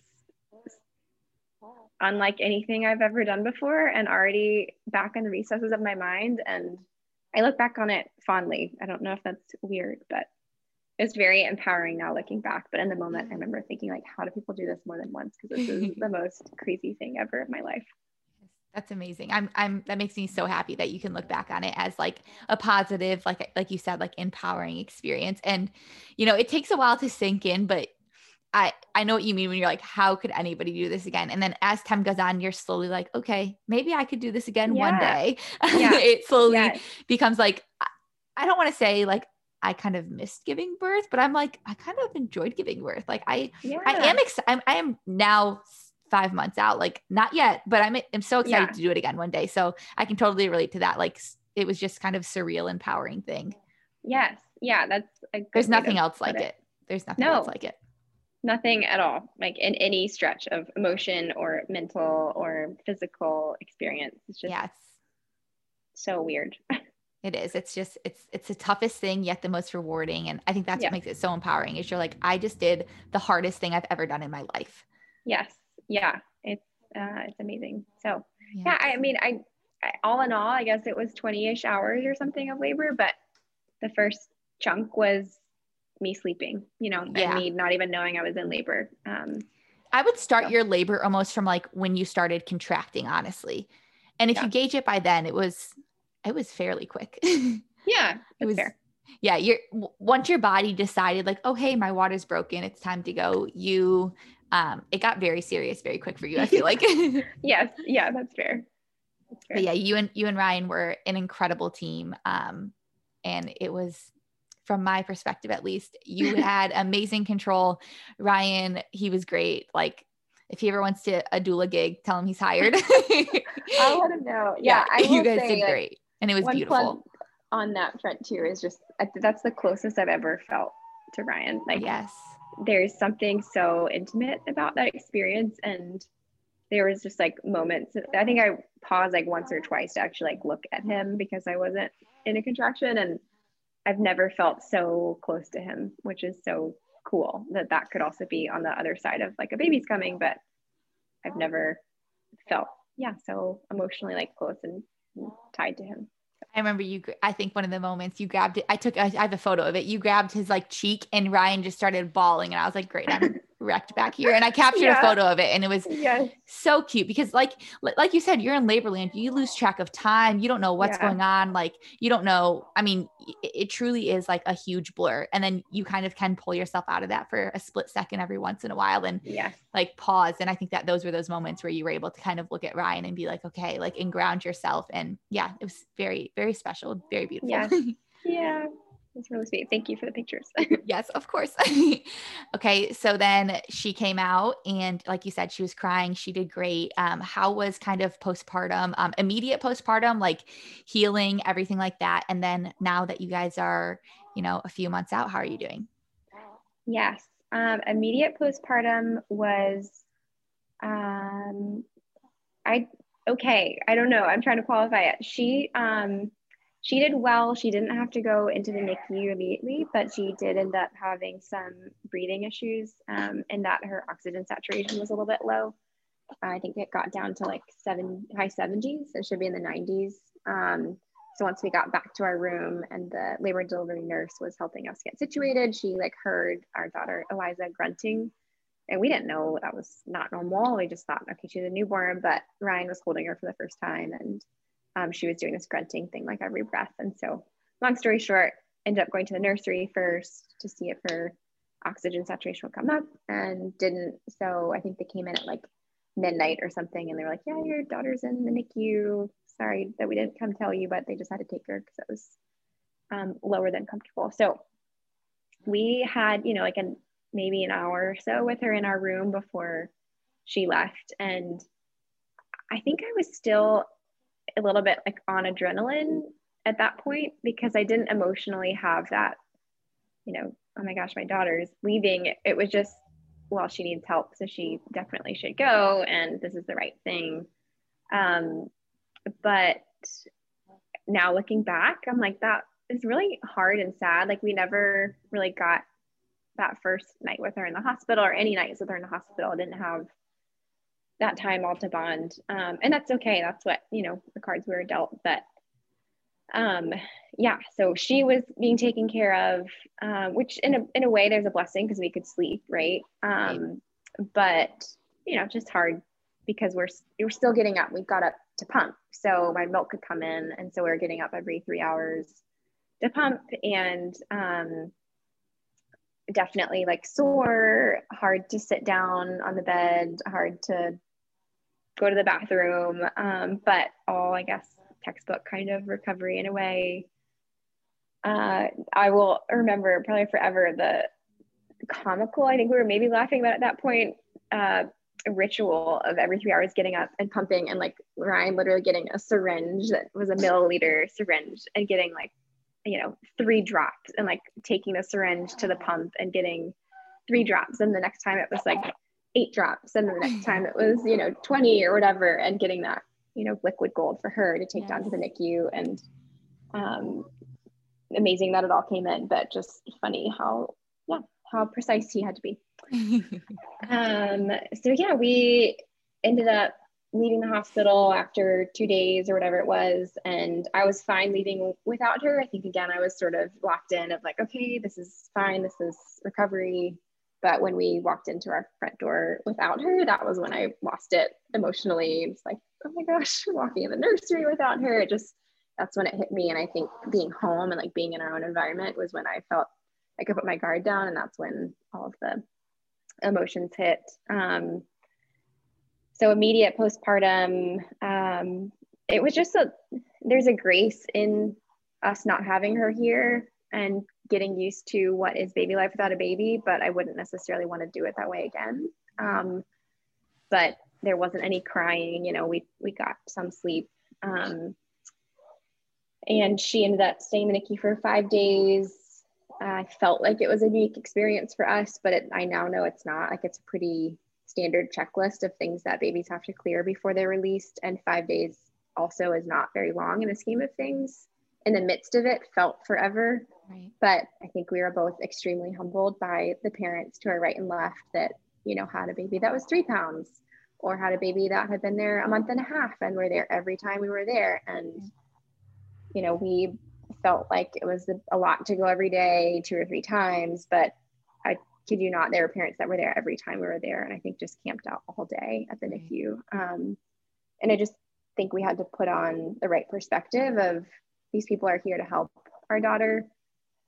B: unlike anything I've ever done before and already back in the recesses of my mind. And I look back on it fondly. I don't know if that's weird, but it's very empowering now looking back. But in the moment, I remember thinking, like, how do people do this more than once? Because this is the most crazy thing ever in my life.
A: That's amazing. I'm I'm that makes me so happy that you can look back on it as like a positive, like like you said, like empowering experience. And you know, it takes a while to sink in, but I I know what you mean when you're like, how could anybody do this again? And then as time goes on, you're slowly like, okay, maybe I could do this again yeah. one day. Yeah. it slowly yes. becomes like, I don't want to say like I kind of missed giving birth, but I'm like, I kind of enjoyed giving birth. Like I, yeah. I am excited. I am now five months out, like not yet, but I'm, I'm so excited to do it again one day. So I can totally relate to that. Like it was just kind of surreal, empowering thing.
B: Yes. Yeah. That's,
A: there's nothing else like it. it. There's nothing no. else like it
B: nothing at all like in any stretch of emotion or mental or physical experience. It's just yes. so weird.
A: It is. It's just it's it's the toughest thing yet the most rewarding and i think that's yeah. what makes it so empowering is you're like i just did the hardest thing i've ever done in my life.
B: Yes. Yeah. It's uh it's amazing. So yeah, yeah I, mean I, I all in all i guess it was 20ish hours or something of labor but the first chunk was me sleeping, you know, yeah. and me not even knowing I was in labor. Um,
A: I would start so. your labor almost from like when you started contracting, honestly. And if yeah. you gauge it by then, it was it was fairly quick.
B: yeah,
A: it was
B: fair.
A: Yeah, you're once your body decided like, oh hey, my water's broken, it's time to go. You, um, it got very serious very quick for you. I feel like.
B: yes, yeah, that's fair.
A: that's fair. But yeah, you and you and Ryan were an incredible team. Um, and it was from my perspective at least. You had amazing control. Ryan, he was great. Like if he ever wants to a doula gig, tell him he's hired.
B: I'll let him know. Yeah,
A: yeah you guys say, did great. And it was beautiful.
B: On that front too is just that's the closest I've ever felt to Ryan. Like
A: yes,
B: there's something so intimate about that experience and there was just like moments i think i paused like once or twice to actually like look at him because i wasn't in a contraction and I've never felt so close to him, which is so cool that that could also be on the other side of like a baby's coming, but I've never felt, yeah, so emotionally like close and tied to him.
A: I remember you, I think one of the moments you grabbed it, I took, I have a photo of it. You grabbed his like cheek and Ryan just started bawling. And I was like, great, I'm wrecked back here. And I captured yeah. a photo of it and it was yes. so cute because like, like you said, you're in labor land, you lose track of time. You don't know what's yeah. going on. Like you don't know. I mean, it, it, truly is like a huge blur. And then you kind of can pull yourself out of that for a split second every once in a while and
B: yeah.
A: like pause. And I think that those were those moments where you were able to kind of look at Ryan and be like, okay, like and ground yourself. And yeah, it was very, very special, very beautiful.
B: Yeah. yeah. That's really sweet. Thank you for the pictures.
A: yes, of course. okay, so then she came out, and like you said, she was crying. She did great. Um, how was kind of postpartum, um, immediate postpartum, like healing, everything like that? And then now that you guys are, you know, a few months out, how are you doing?
B: Yes, um, immediate postpartum was, um, I okay. I don't know. I'm trying to qualify it. She um she did well. She didn't have to go into the NICU immediately, but she did end up having some breathing issues um, and that her oxygen saturation was a little bit low. I think it got down to like seven, high 70s. It should be in the 90s. Um, so once we got back to our room and the labor and delivery nurse was helping us get situated, she like heard our daughter Eliza grunting. And we didn't know that was not normal. We just thought, okay, she's a newborn, but Ryan was holding her for the first time and um, she was doing this grunting thing like every breath. And so, long story short, ended up going to the nursery first to see if her oxygen saturation would come up and didn't. So, I think they came in at like midnight or something and they were like, Yeah, your daughter's in the NICU. Sorry that we didn't come tell you, but they just had to take her because it was um, lower than comfortable. So, we had, you know, like a maybe an hour or so with her in our room before she left. And I think I was still a little bit like on adrenaline at that point because I didn't emotionally have that, you know, oh my gosh, my daughter's leaving. It was just, well, she needs help. So she definitely should go. And this is the right thing. Um, but now looking back, I'm like, that is really hard and sad. Like, we never really got that first night with her in the hospital or any nights with her in the hospital. I didn't have that time all to bond. Um, and that's okay. That's what, you know, the cards were dealt. But um, yeah, so she was being taken care of, um, which in a, in a way there's a blessing because we could sleep, right? Um, but, you know, just hard because we're, we're still getting up. We got up to pump. So my milk could come in. And so we are getting up every three hours to pump. And um, definitely like sore, hard to sit down on the bed, hard to go to the bathroom, um, but all, I guess, textbook kind of recovery in a way. Uh, I will remember probably forever the comical, I think we were maybe laughing about at that point, uh, ritual of every three hours getting up and pumping and like Ryan literally getting a syringe that was a milliliter syringe and getting like, you know, three drops and like taking the syringe to the pump and getting three drops. And the next time it was like eight drops and the next time it was you know 20 or whatever and getting that you know liquid gold for her to take yes. down to the nicu and um, amazing that it all came in but just funny how yeah how precise he had to be. Um, so yeah we ended up leaving the hospital after two days or whatever it was and i was fine leaving without her. I think again i was sort of locked in of like okay this is fine. This is recovery but when we walked into our front door without her, that was when I lost it emotionally. It's like, oh my gosh, walking in the nursery without her. It just, that's when it hit me. And I think being home and like being in our own environment was when I felt I could put my guard down. And that's when all of the emotions hit. Um, so immediate postpartum, um, it was just a, there's a grace in us not having her here and getting used to what is baby life without a baby, but I wouldn't necessarily want to do it that way again. Um, but there wasn't any crying, you know, we, we got some sleep. Um, and she ended up staying in NICU for five days. I felt like it was a unique experience for us, but it, I now know it's not. Like it's a pretty standard checklist of things that babies have to clear before they're released. And five days also is not very long in the scheme of things. In the midst of it, felt forever. Right. But I think we were both extremely humbled by the parents to our right and left that, you know, had a baby that was three pounds or had a baby that had been there a month and a half and were there every time we were there. And, you know, we felt like it was a lot to go every day, two or three times, but I kid you not, there were parents that were there every time we were there, and I think just camped out all day at the right. NICU. Um, and I just think we had to put on the right perspective of these people are here to help our daughter,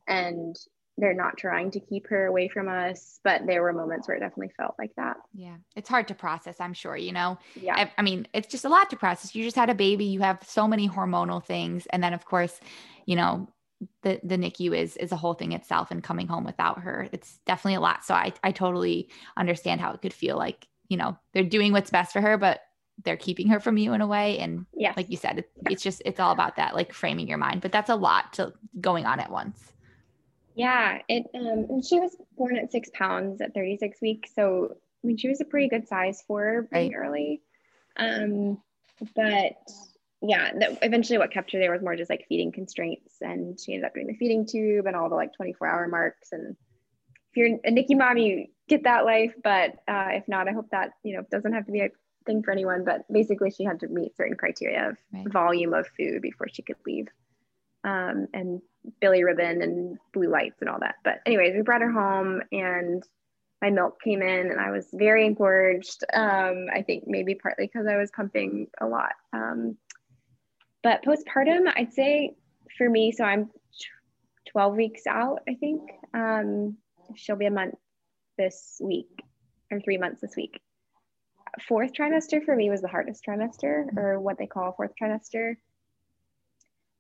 B: and they're not trying to keep her away from us but there were moments where it definitely felt like that.
A: Yeah. It's hard to process i'm sure you know?
B: Yeah. I,
A: I, mean it's just a lot to process. You just had a baby you have so many hormonal things and then of course you know the the NICU is is a whole thing itself and coming home without her. It's definitely a lot. So I I totally understand how it could feel like you know they're doing what's best for her but they're keeping her from you in a way. And
B: yeah.
A: like you said it, it's just it's all about that like framing your mind but that's a lot to going on at once.
B: Yeah, it um she was born at six pounds at 36 weeks. So I mean she was a pretty good size for her pretty right. early. Um but yeah, that eventually what kept her there was more just like feeding constraints. And she ended up doing the feeding tube and all the like 24 hour marks. And if you're a NICU mom, you get that life, but uh, if not, I hope that you know doesn't have to be a thing for anyone. But basically, she had to meet certain criteria of right. volume of food before she could leave um, and ribbon and blue lights and all that. But anyways, we brought her home and my milk came in and I was very engorged. Um, I think maybe partly because I was pumping a lot. Um, but postpartum, I'd say for me, so I'm 12 weeks out, I think. Um, she'll be a month this week or three months this week. Fourth trimester for me was the hardest trimester or what they call fourth trimester.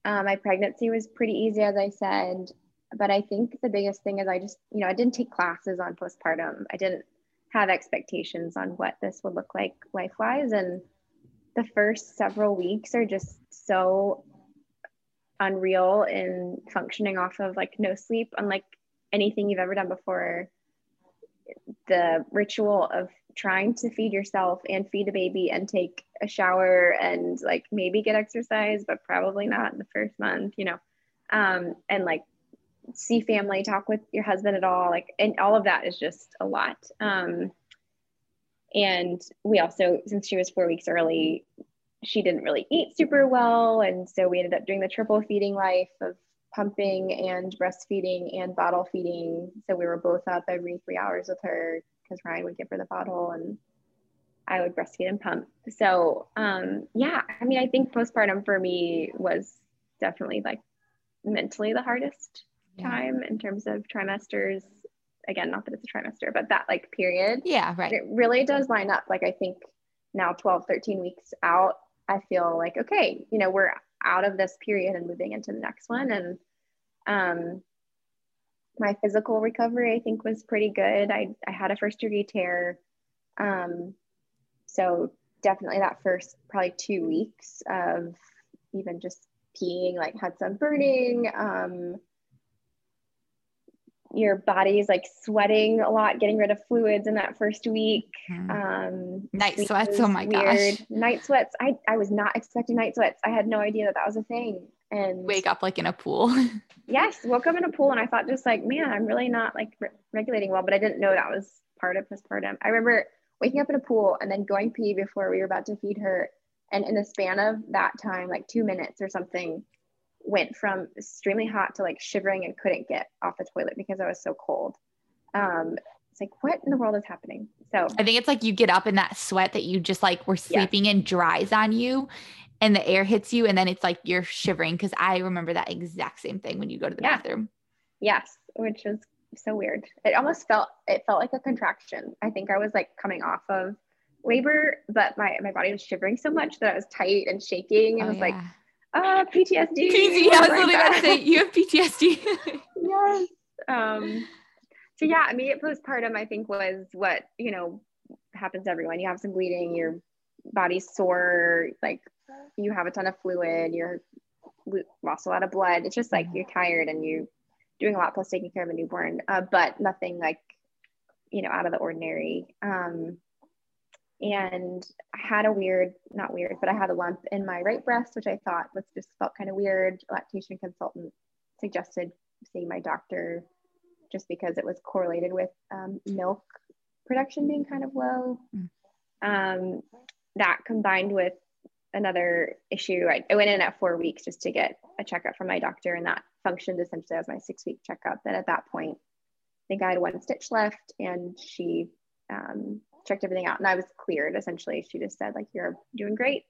B: Um, my pregnancy was pretty easy, as I said. But I think the biggest thing is I just, you know, I didn't take classes on postpartum. I didn't have expectations on what this would look like life wise. And the first several weeks are just so unreal in functioning off of like no sleep, unlike anything you've ever done before. The ritual of trying to feed yourself and feed a baby and take a shower and like maybe get exercise, but probably not in the first month, you know, um, and like see family, talk with your husband at all, like, and all of that is just a lot. Um, and we also, since she was four weeks early, she didn't really eat super well. And so we ended up doing the triple feeding life of pumping and breastfeeding and bottle feeding. So we were both up every three hours with her because Ryan would give her the bottle and I would breastfeed and pump. So um, yeah, I mean, I think postpartum for me was definitely like mentally the hardest yeah. time in terms of trimesters. Again, not that it's a trimester, but that like period.
A: Yeah, right.
B: It really does line up. Like I think now 12, 13 weeks out, I feel like, okay, you know, we're out of this period and moving into the next one. And um, my physical recovery, I think, was pretty good. I, I had a first degree tear. Um, so definitely that first probably two weeks of even just peeing, like had some burning. Um, your body's like sweating a lot, getting rid of fluids in that first week.
A: Mm-hmm. Um, night sweats. Oh my weird. gosh.
B: Night sweats. I, I was not expecting night sweats. I had no idea that that was a thing. And
A: wake up like in a pool.
B: yes. Woke up in a pool and I thought just like, man, I'm really not like re- regulating well, but I didn't know that was part of postpartum. I remember waking up in a pool and then going pee before we were about to feed her. And in the span of that time, like two minutes or something, went from extremely hot to like shivering and couldn't get off the toilet because I was so cold. Um, it's like, what in the world is happening? So
A: I think it's like you get up in that sweat that you just like were sleeping in dries on you and the air hits you and then it's like you're shivering because I remember that exact same thing when you go to the yeah. bathroom.
B: Yes, which is so weird. It almost felt it felt like a contraction. I think I was like coming off of labor, but my my body was shivering so much that I was tight and shaking and oh, was yeah. like uh, PTSD.
A: PT, I was literally about to say, you have PTSD.
B: yes. Um, so yeah, immediate postpartum, I think was what, you know, happens to everyone. You have some bleeding, your body's sore, like you have a ton of fluid, you're lost a lot of blood. It's just like you're tired and you're doing a lot plus taking care of a newborn, uh, but nothing like, you know, out of the ordinary. Um, and I had a weird, not weird, but I had a lump in my right breast, which I thought was just felt kind of weird. lactation consultant suggested seeing my doctor just because it was correlated with um, milk production being kind of low. Mm. Um, that combined with another issue, I, I, went in at four weeks just to get a checkup from my doctor, and that functioned essentially as my six week checkup. And at that point, I think I had one stitch left and she um, checked everything out and I was cleared essentially. She just said, like, you're doing great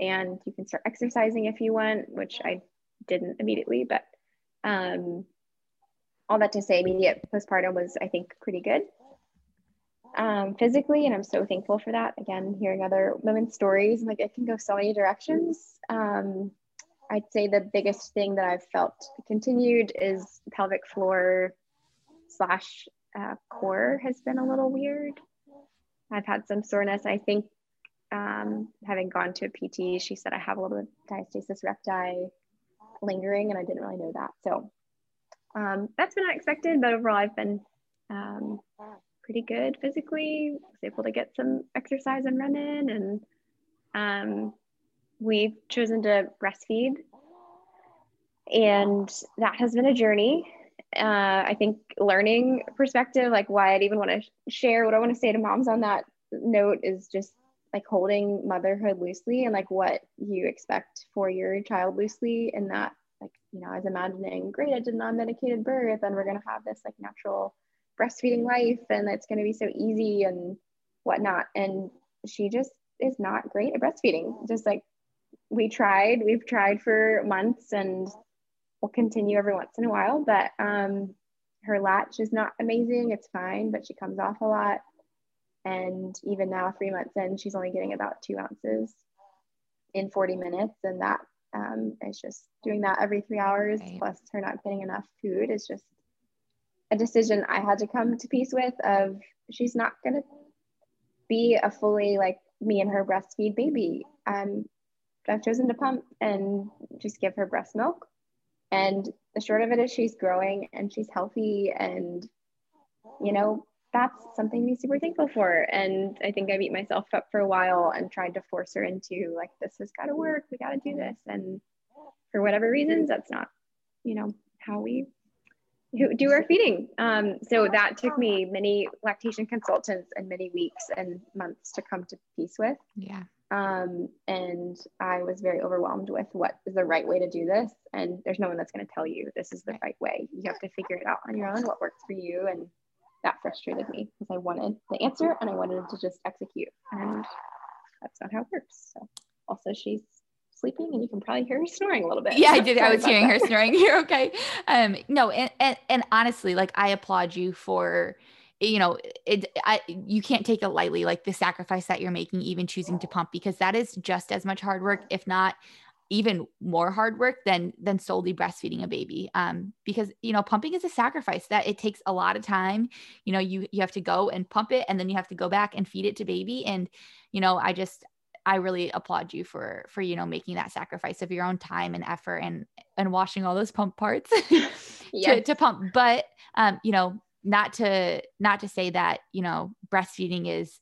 B: and you can start exercising if you want, which I didn't immediately, but um, all that to say, immediate postpartum was, I think, pretty good um, physically. And I'm so thankful for that. Again, hearing other women's stories, like it can go so many directions. Um, I'd say the biggest thing that I've felt continued is pelvic floor slash uh, core has been a little weird. I've had some soreness. I think um, having gone to a PT, she said I have a little bit of diastasis recti lingering, and I didn't really know that. So um, that's been unexpected, but overall, I've been um, pretty good physically. Was able to get some exercise and run in, and um, we've chosen to breastfeed, and that has been a journey. Uh, I think learning perspective, like why I'd even want to share what I want to say to moms on that note is just like holding motherhood loosely and like what you expect for your child loosely and that like you know i was imagining great i did non-medicated birth and we're going to have this like natural breastfeeding life and it's going to be so easy and whatnot. And she just is not great at breastfeeding. Just like we tried we've tried for months and we'll continue every once in a while but um her latch is not amazing. It's fine but she comes off a lot. And even now, three months in, she's only getting about two ounces in 40 minutes. And that um, is just doing that every three hours, right. plus her not getting enough food is just a decision I had to come to peace with of she's not to be a fully like me and her breastfeed baby. Um, I've chosen to pump and just give her breast milk. And the short of it is she's growing and she's healthy and, you know, that's something to be super thankful for. And I think I beat myself up for a while and tried to force her into like, this has got to work. We got to do this. And for whatever reasons, that's not, you know, how we do our feeding. Um, so that took me many lactation consultants and many weeks and months to come to peace with.
A: Yeah.
B: Um, and I was very overwhelmed with what is the right way to do this. And there's no one that's going to tell you this is the right way. You have to figure it out on your own, what works for you and that frustrated me because I wanted the answer and I wanted to just execute. And that's not how it works. So also she's sleeping and you can probably hear her snoring a little bit.
A: Yeah, I did. I was hearing that. her snoring. You're okay. Um, no, and, and and honestly, like I applaud you for you know it I, you can't take it lightly like the sacrifice that you're making even choosing to pump because that is just as much hard work if not even more hard work than than solely breastfeeding a baby um because you know pumping is a sacrifice that it takes a lot of time you know you you have to go and pump it and then you have to go back and feed it to baby and you know i just i really applaud you for for you know making that sacrifice of your own time and effort and and washing all those pump parts to, to pump but um you know not to not to say that you know breastfeeding is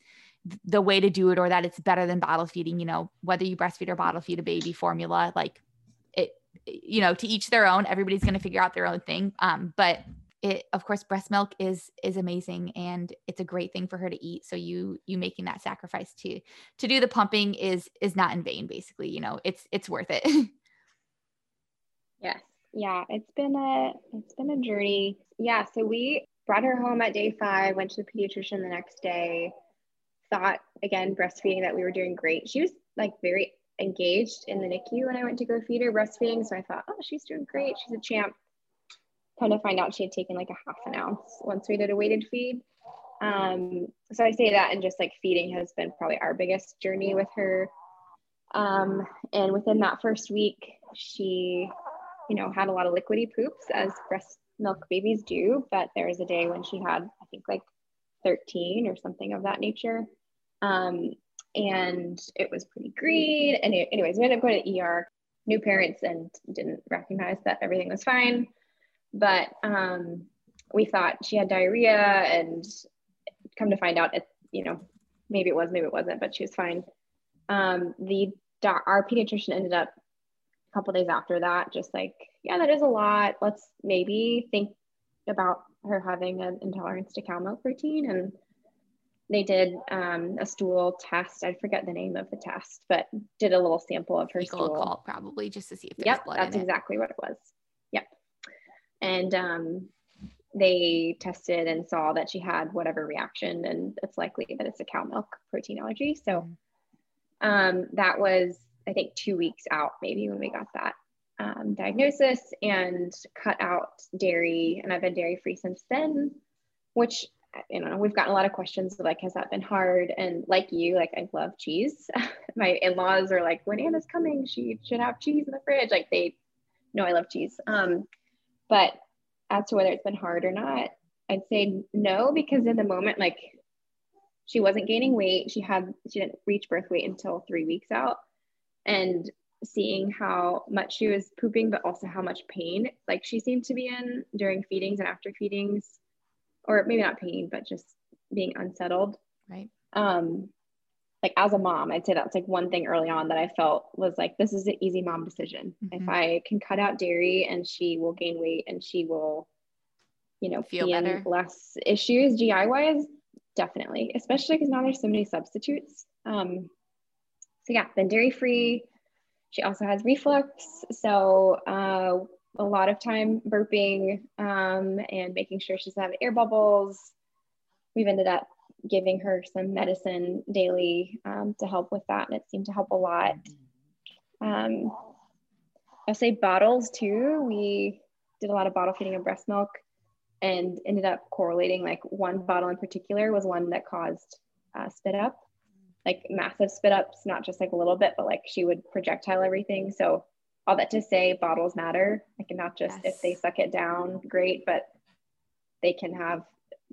A: the way to do it or that it's better than bottle feeding, you know, whether you breastfeed or bottle feed a baby formula, like it, you know, to each their own, everybody's going to figure out their own thing. Um, but it, of course, breast milk is, is amazing and it's a great thing for her to eat. So you, you making that sacrifice to, to do the pumping is, is not in vain, basically, you know, it's, it's worth it.
B: yes. Yeah. It's been a, it's been a journey. Yeah. So we brought her home at day five, went to the pediatrician the next day thought again breastfeeding that we were doing great. She was like very engaged in the NICU when I went to go feed her breastfeeding. So I thought, oh, she's doing great. She's a champ. Kind of find out she had taken like a half an ounce once we did a weighted feed. Um, so I say that and just like feeding has been probably our biggest journey with her. Um, and within that first week, she, you know, had a lot of liquidy poops as breast milk babies do. But there was a day when she had, I think, like 13 or something of that nature. Um, and it was pretty green. And it, anyways, we ended up going to ER, new parents, and didn't recognize that everything was fine. But um, we thought she had diarrhea, and come to find out, it, you know, maybe it was, maybe it wasn't, but she was fine. Um, the our pediatrician ended up a couple days after that, just like, yeah, that is a lot. Let's maybe think about her having an intolerance to cow milk protein and they did um, a stool test. I forget the name of the test, but did a little sample of her stool. Call,
A: probably just to see if
B: there's yep, blood. That's exactly it. what it was. And um, they tested and saw that she had whatever reaction, and it's likely that it's a cow milk protein allergy. So um, that was, I think, two weeks out maybe when we got that um, diagnosis and cut out dairy. And I've been dairy free since then, which you know we've gotten a lot of questions like has that been hard? And like you like i love cheese. My in-laws are like when anna's coming she should have cheese in the fridge. Like they know i love cheese. Um but as to whether it's been hard or not i'd say no because in the moment like she wasn't gaining weight. She had she didn't reach birth weight until three weeks out. And seeing how much she was pooping but also how much pain like she seemed to be in during feedings and after feedings or maybe not pain but just being unsettled.
A: Right.
B: Um like as a mom i'd say that's like one thing early on that i felt was like this is an easy mom decision. Mm-hmm. if i can cut out dairy and she will gain weight and she will you know
A: feel better.
B: less issues gi wise definitely especially because now there's so many substitutes. Um so yeah been dairy free she also has reflux. So uh, a lot of time burping um, and making sure she's having air bubbles. We've ended up giving her some medicine daily um, to help with that and it seemed to help a lot. Um, i'll say bottles too. We did a lot of bottle feeding of breast milk and ended up correlating like one bottle in particular was one that caused uh, spit up like massive spit ups not just like a little bit but like she would projectile everything. So all that to say bottles matter. Like not just yes. if they suck it down great but they can have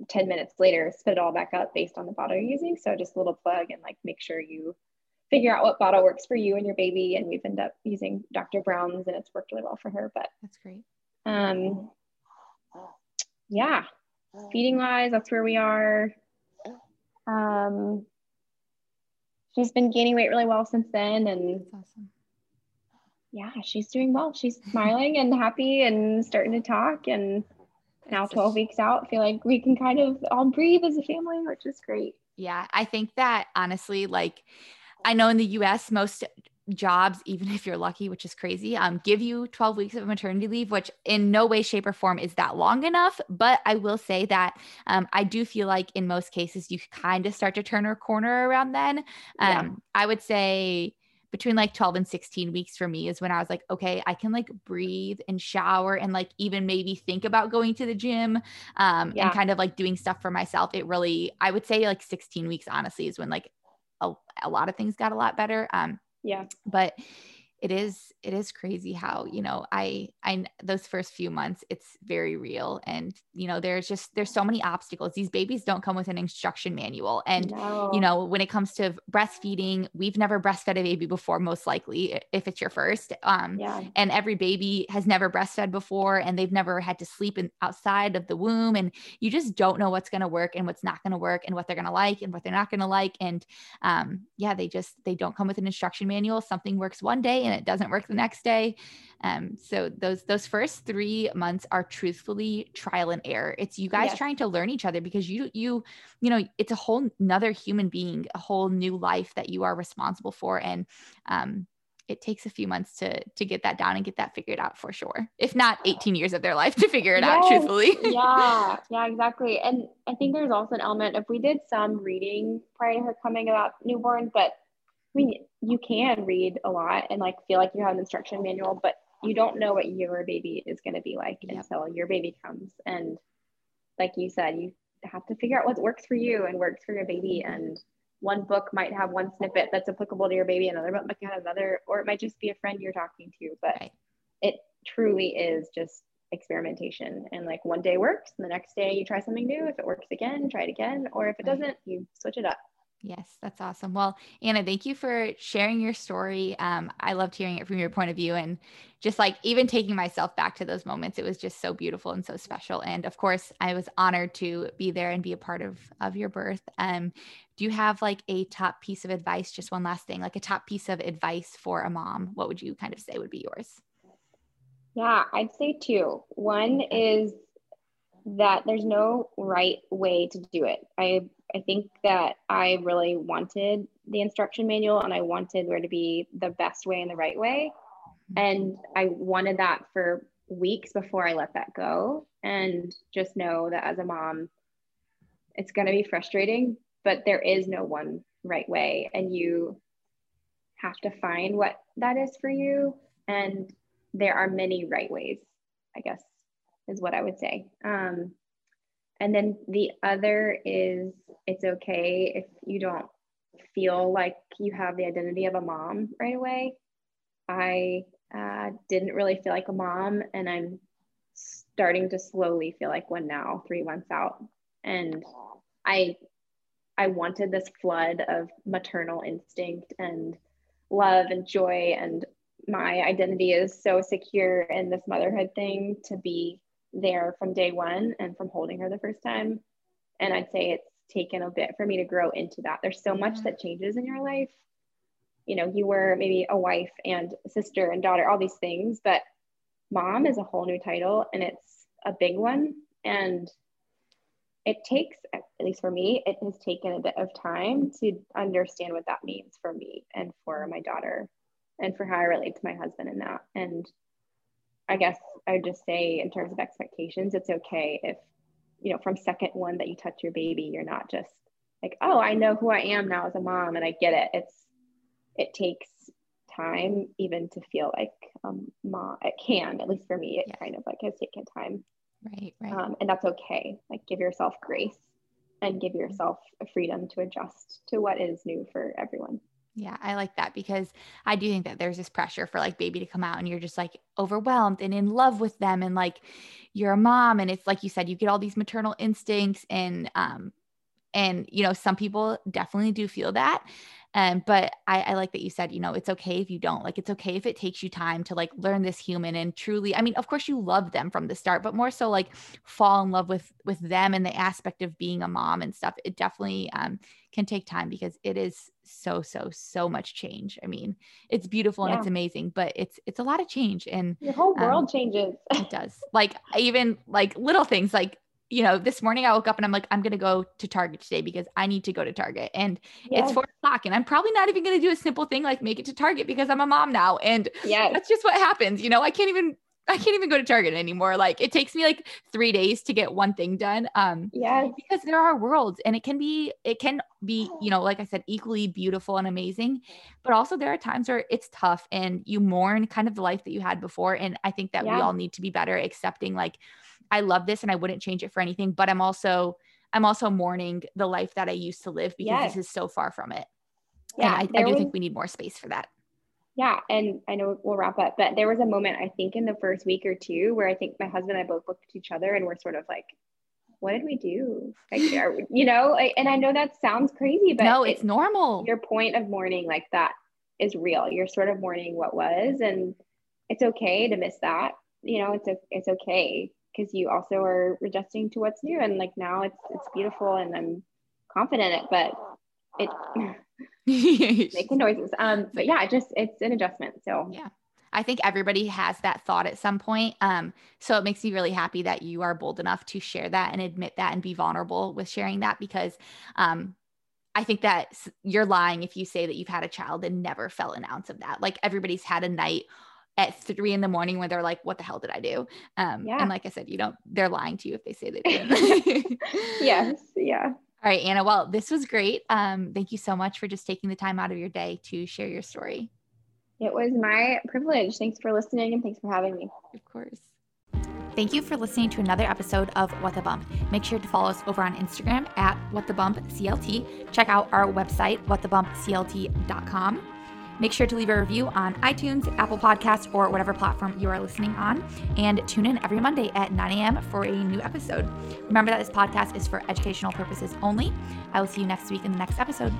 B: 10 minutes later spit it all back up based on the bottle you're using so just a little plug and like make sure you figure out what bottle works for you and your baby and we've ended up using dr brown's and it's worked really well for her but
A: that's great
B: um yeah, feeding wise, that's where we are. Um, she's been gaining weight really well since then, and awesome. yeah, she's doing well. She's smiling and happy and starting to talk. And now, 12 weeks out, feel like we can kind of all breathe as a family, which is great.
A: Yeah, I think that honestly, like, I know in the US, most jobs, even if you're lucky, which is crazy, um, give you 12 weeks of maternity leave, which in no way, shape, or form is that long enough. But I will say that um, I do feel like in most cases, you kind of start to turn a corner around then. Um, yeah. I would say between like 12 and 16 weeks for me is when I was like, okay, I can like breathe and shower and like even maybe think about going to the gym um, yeah. and kind of like doing stuff for myself. It really, I would say like 16 weeks, honestly, is when like a, a lot of things got a lot better. Um,
B: yeah
A: but it is it is crazy how you know i i those first few months it's very real. And you know there's just there's so many obstacles. These babies don't come with an instruction manual. And no. you know when it comes to breastfeeding we've never breastfed a baby before most likely if it's your first. Um yeah. and every baby has never breastfed before and they've never had to sleep in, outside of the womb. And you just don't know what's going to work and what's not going to work and what they're going to like and what they're not going to like. And um yeah they just they don't come with an instruction manual. Something works one day and it doesn't work the next day. Um, so those those first three months are truthfully trial and error. It's you guys trying to learn each other because you you you know it's a whole another human being, a whole new life that you are responsible for, and um, it takes a few months to to get that down and get that figured out for sure. If not 18 years of their life to figure it yes, out, truthfully.
B: yeah, yeah, exactly. And I think there's also an element if we did some reading prior to her coming about newborn, but I mean, you can read a lot and like feel like you have an instruction manual, but you don't know what your baby is going to be like until your baby comes. And like you said, you have to figure out what works for you and works for your baby. And one book might have one snippet that's applicable to your baby, another book might have another, or it might just be a friend you're talking to. But right. it truly is just experimentation. And like one day works, and the next day you try something new. If it works again, try it again. Or if it doesn't, you switch it up.
A: Yes, that's awesome. Well, Anna, thank you for sharing your story. Um, I loved hearing it from your point of view and just like even taking myself back to those moments. It was just so beautiful and so special. And of course, I was honored to be there and be a part of of your birth. Um, do you have like a top piece of advice? Just one last thing, like a top piece of advice for a mom. What would you kind of say would be yours?
B: Yeah, I'd say two. One is that there's no right way to do it. I I think that I really wanted the instruction manual and I wanted there to be the best way and the right way. And I wanted that for weeks before I let that go. And just know that as a mom, it's going to be frustrating, but there is no one right way. And you have to find what that is for you. And there are many right ways, I guess, is what I would say. Um, and then the other is it's okay if you don't feel like you have the identity of a mom right away. I uh, didn't really feel like a mom, and I'm starting to slowly feel like one now, three months out. And I, I wanted this flood of maternal instinct and love and joy, and my identity is so secure in this motherhood thing to be there from day one and from holding her the first time. And I'd say it's taken a bit for me to grow into that. There's so much that changes in your life. You know, you were maybe a wife and sister and daughter, all these things, but mom is a whole new title and it's a big one. And it takes, at least for me, it has taken a bit of time to understand what that means for me and for my daughter and for how I relate to my husband in that. And I guess I would just say, in terms of expectations, it's okay if, you know, from second one that you touch your baby, you're not just like, oh, I know who I am now as a mom and I get it. It's, it takes time even to feel like um mom it can at least for me it yeah. kind of like has taken time
A: right right
B: um, and that's okay like give yourself grace and give yourself a freedom to adjust to what is new for everyone
A: yeah, I like that because I do think that there's this pressure for like baby to come out and you're just like overwhelmed and in love with them and like you're a mom and it's like you said you get all these maternal instincts and um and you know some people definitely do feel that um, but I, I like that you said, you know, it's okay if you don't. Like, it's okay if it takes you time to like learn this human and truly. I mean, of course, you love them from the start, but more so like fall in love with with them and the aspect of being a mom and stuff. It definitely um, can take time because it is so so so much change. I mean, it's beautiful and yeah. it's amazing, but it's it's a lot of change and
B: your whole world um, changes.
A: it does. Like even like little things like you know, this morning I woke up and I'm like, I'm to go to Target today because I need to go to Target. And yes. it's four o'clock. And I'm probably not even to do a simple thing like make it to Target because I'm a mom now. And
B: yeah,
A: that's just what happens. You know, I can't even. I can't even go to Target anymore. Like it takes me like three days to get one thing done. Um,
B: yeah,
A: because there are worlds, and it can be, it can be, you know, like I said, equally beautiful and amazing. But also there are times where it's tough, and you mourn kind of the life that you had before. And I think that yeah. we all need to be better accepting, like, I love this and I wouldn't change it for anything, but I'm also I'm also mourning the life that I used to live because yes. this is so far from it. Yeah, and I, I do was, think we need more space for that.
B: Yeah, and I know we'll wrap up, but there was a moment I think in the first week or two where I think my husband and I both looked at each other and we're sort of like, "What did we do?" Like, are, you know, and I know that sounds crazy, but
A: no, it's it, normal.
B: Your point of mourning like that is real. You're sort of mourning what was, and it's okay to miss that. You know, it's a, it's okay because you also are adjusting to what's new and like now it's it's beautiful and i'm confident in it but it making noises um but yeah it just it's an adjustment so
A: yeah I think everybody has that thought at some point. Um, so it makes me really happy that you are bold enough to share that and admit that and be vulnerable with sharing that because um, I think that you're lying if you say that you've had a child and never felt an ounce of that. Like everybody's had a night at three in the morning when they're like, what the hell did I do? Um, yeah. And like I said, you don't, they're lying to you if they say they did.
B: yes. Yeah.
A: All right, Anna. Well, this was great. Um, thank you so much for just taking the time out of your day to share your story.
B: It was my privilege. Thanks for listening and thanks for having me.
A: Of course. Thank you for listening to another episode of What the Bump. Make sure to follow us over on Instagram at What the Bump CLT. Check out our website, whatthebumpclt.com. Make sure to leave a review on iTunes, Apple Podcasts, or whatever platform you are listening on. And tune in every Monday at 9 a.m. for a new episode. Remember that this podcast is for educational purposes only. I will see you next week in the next episode.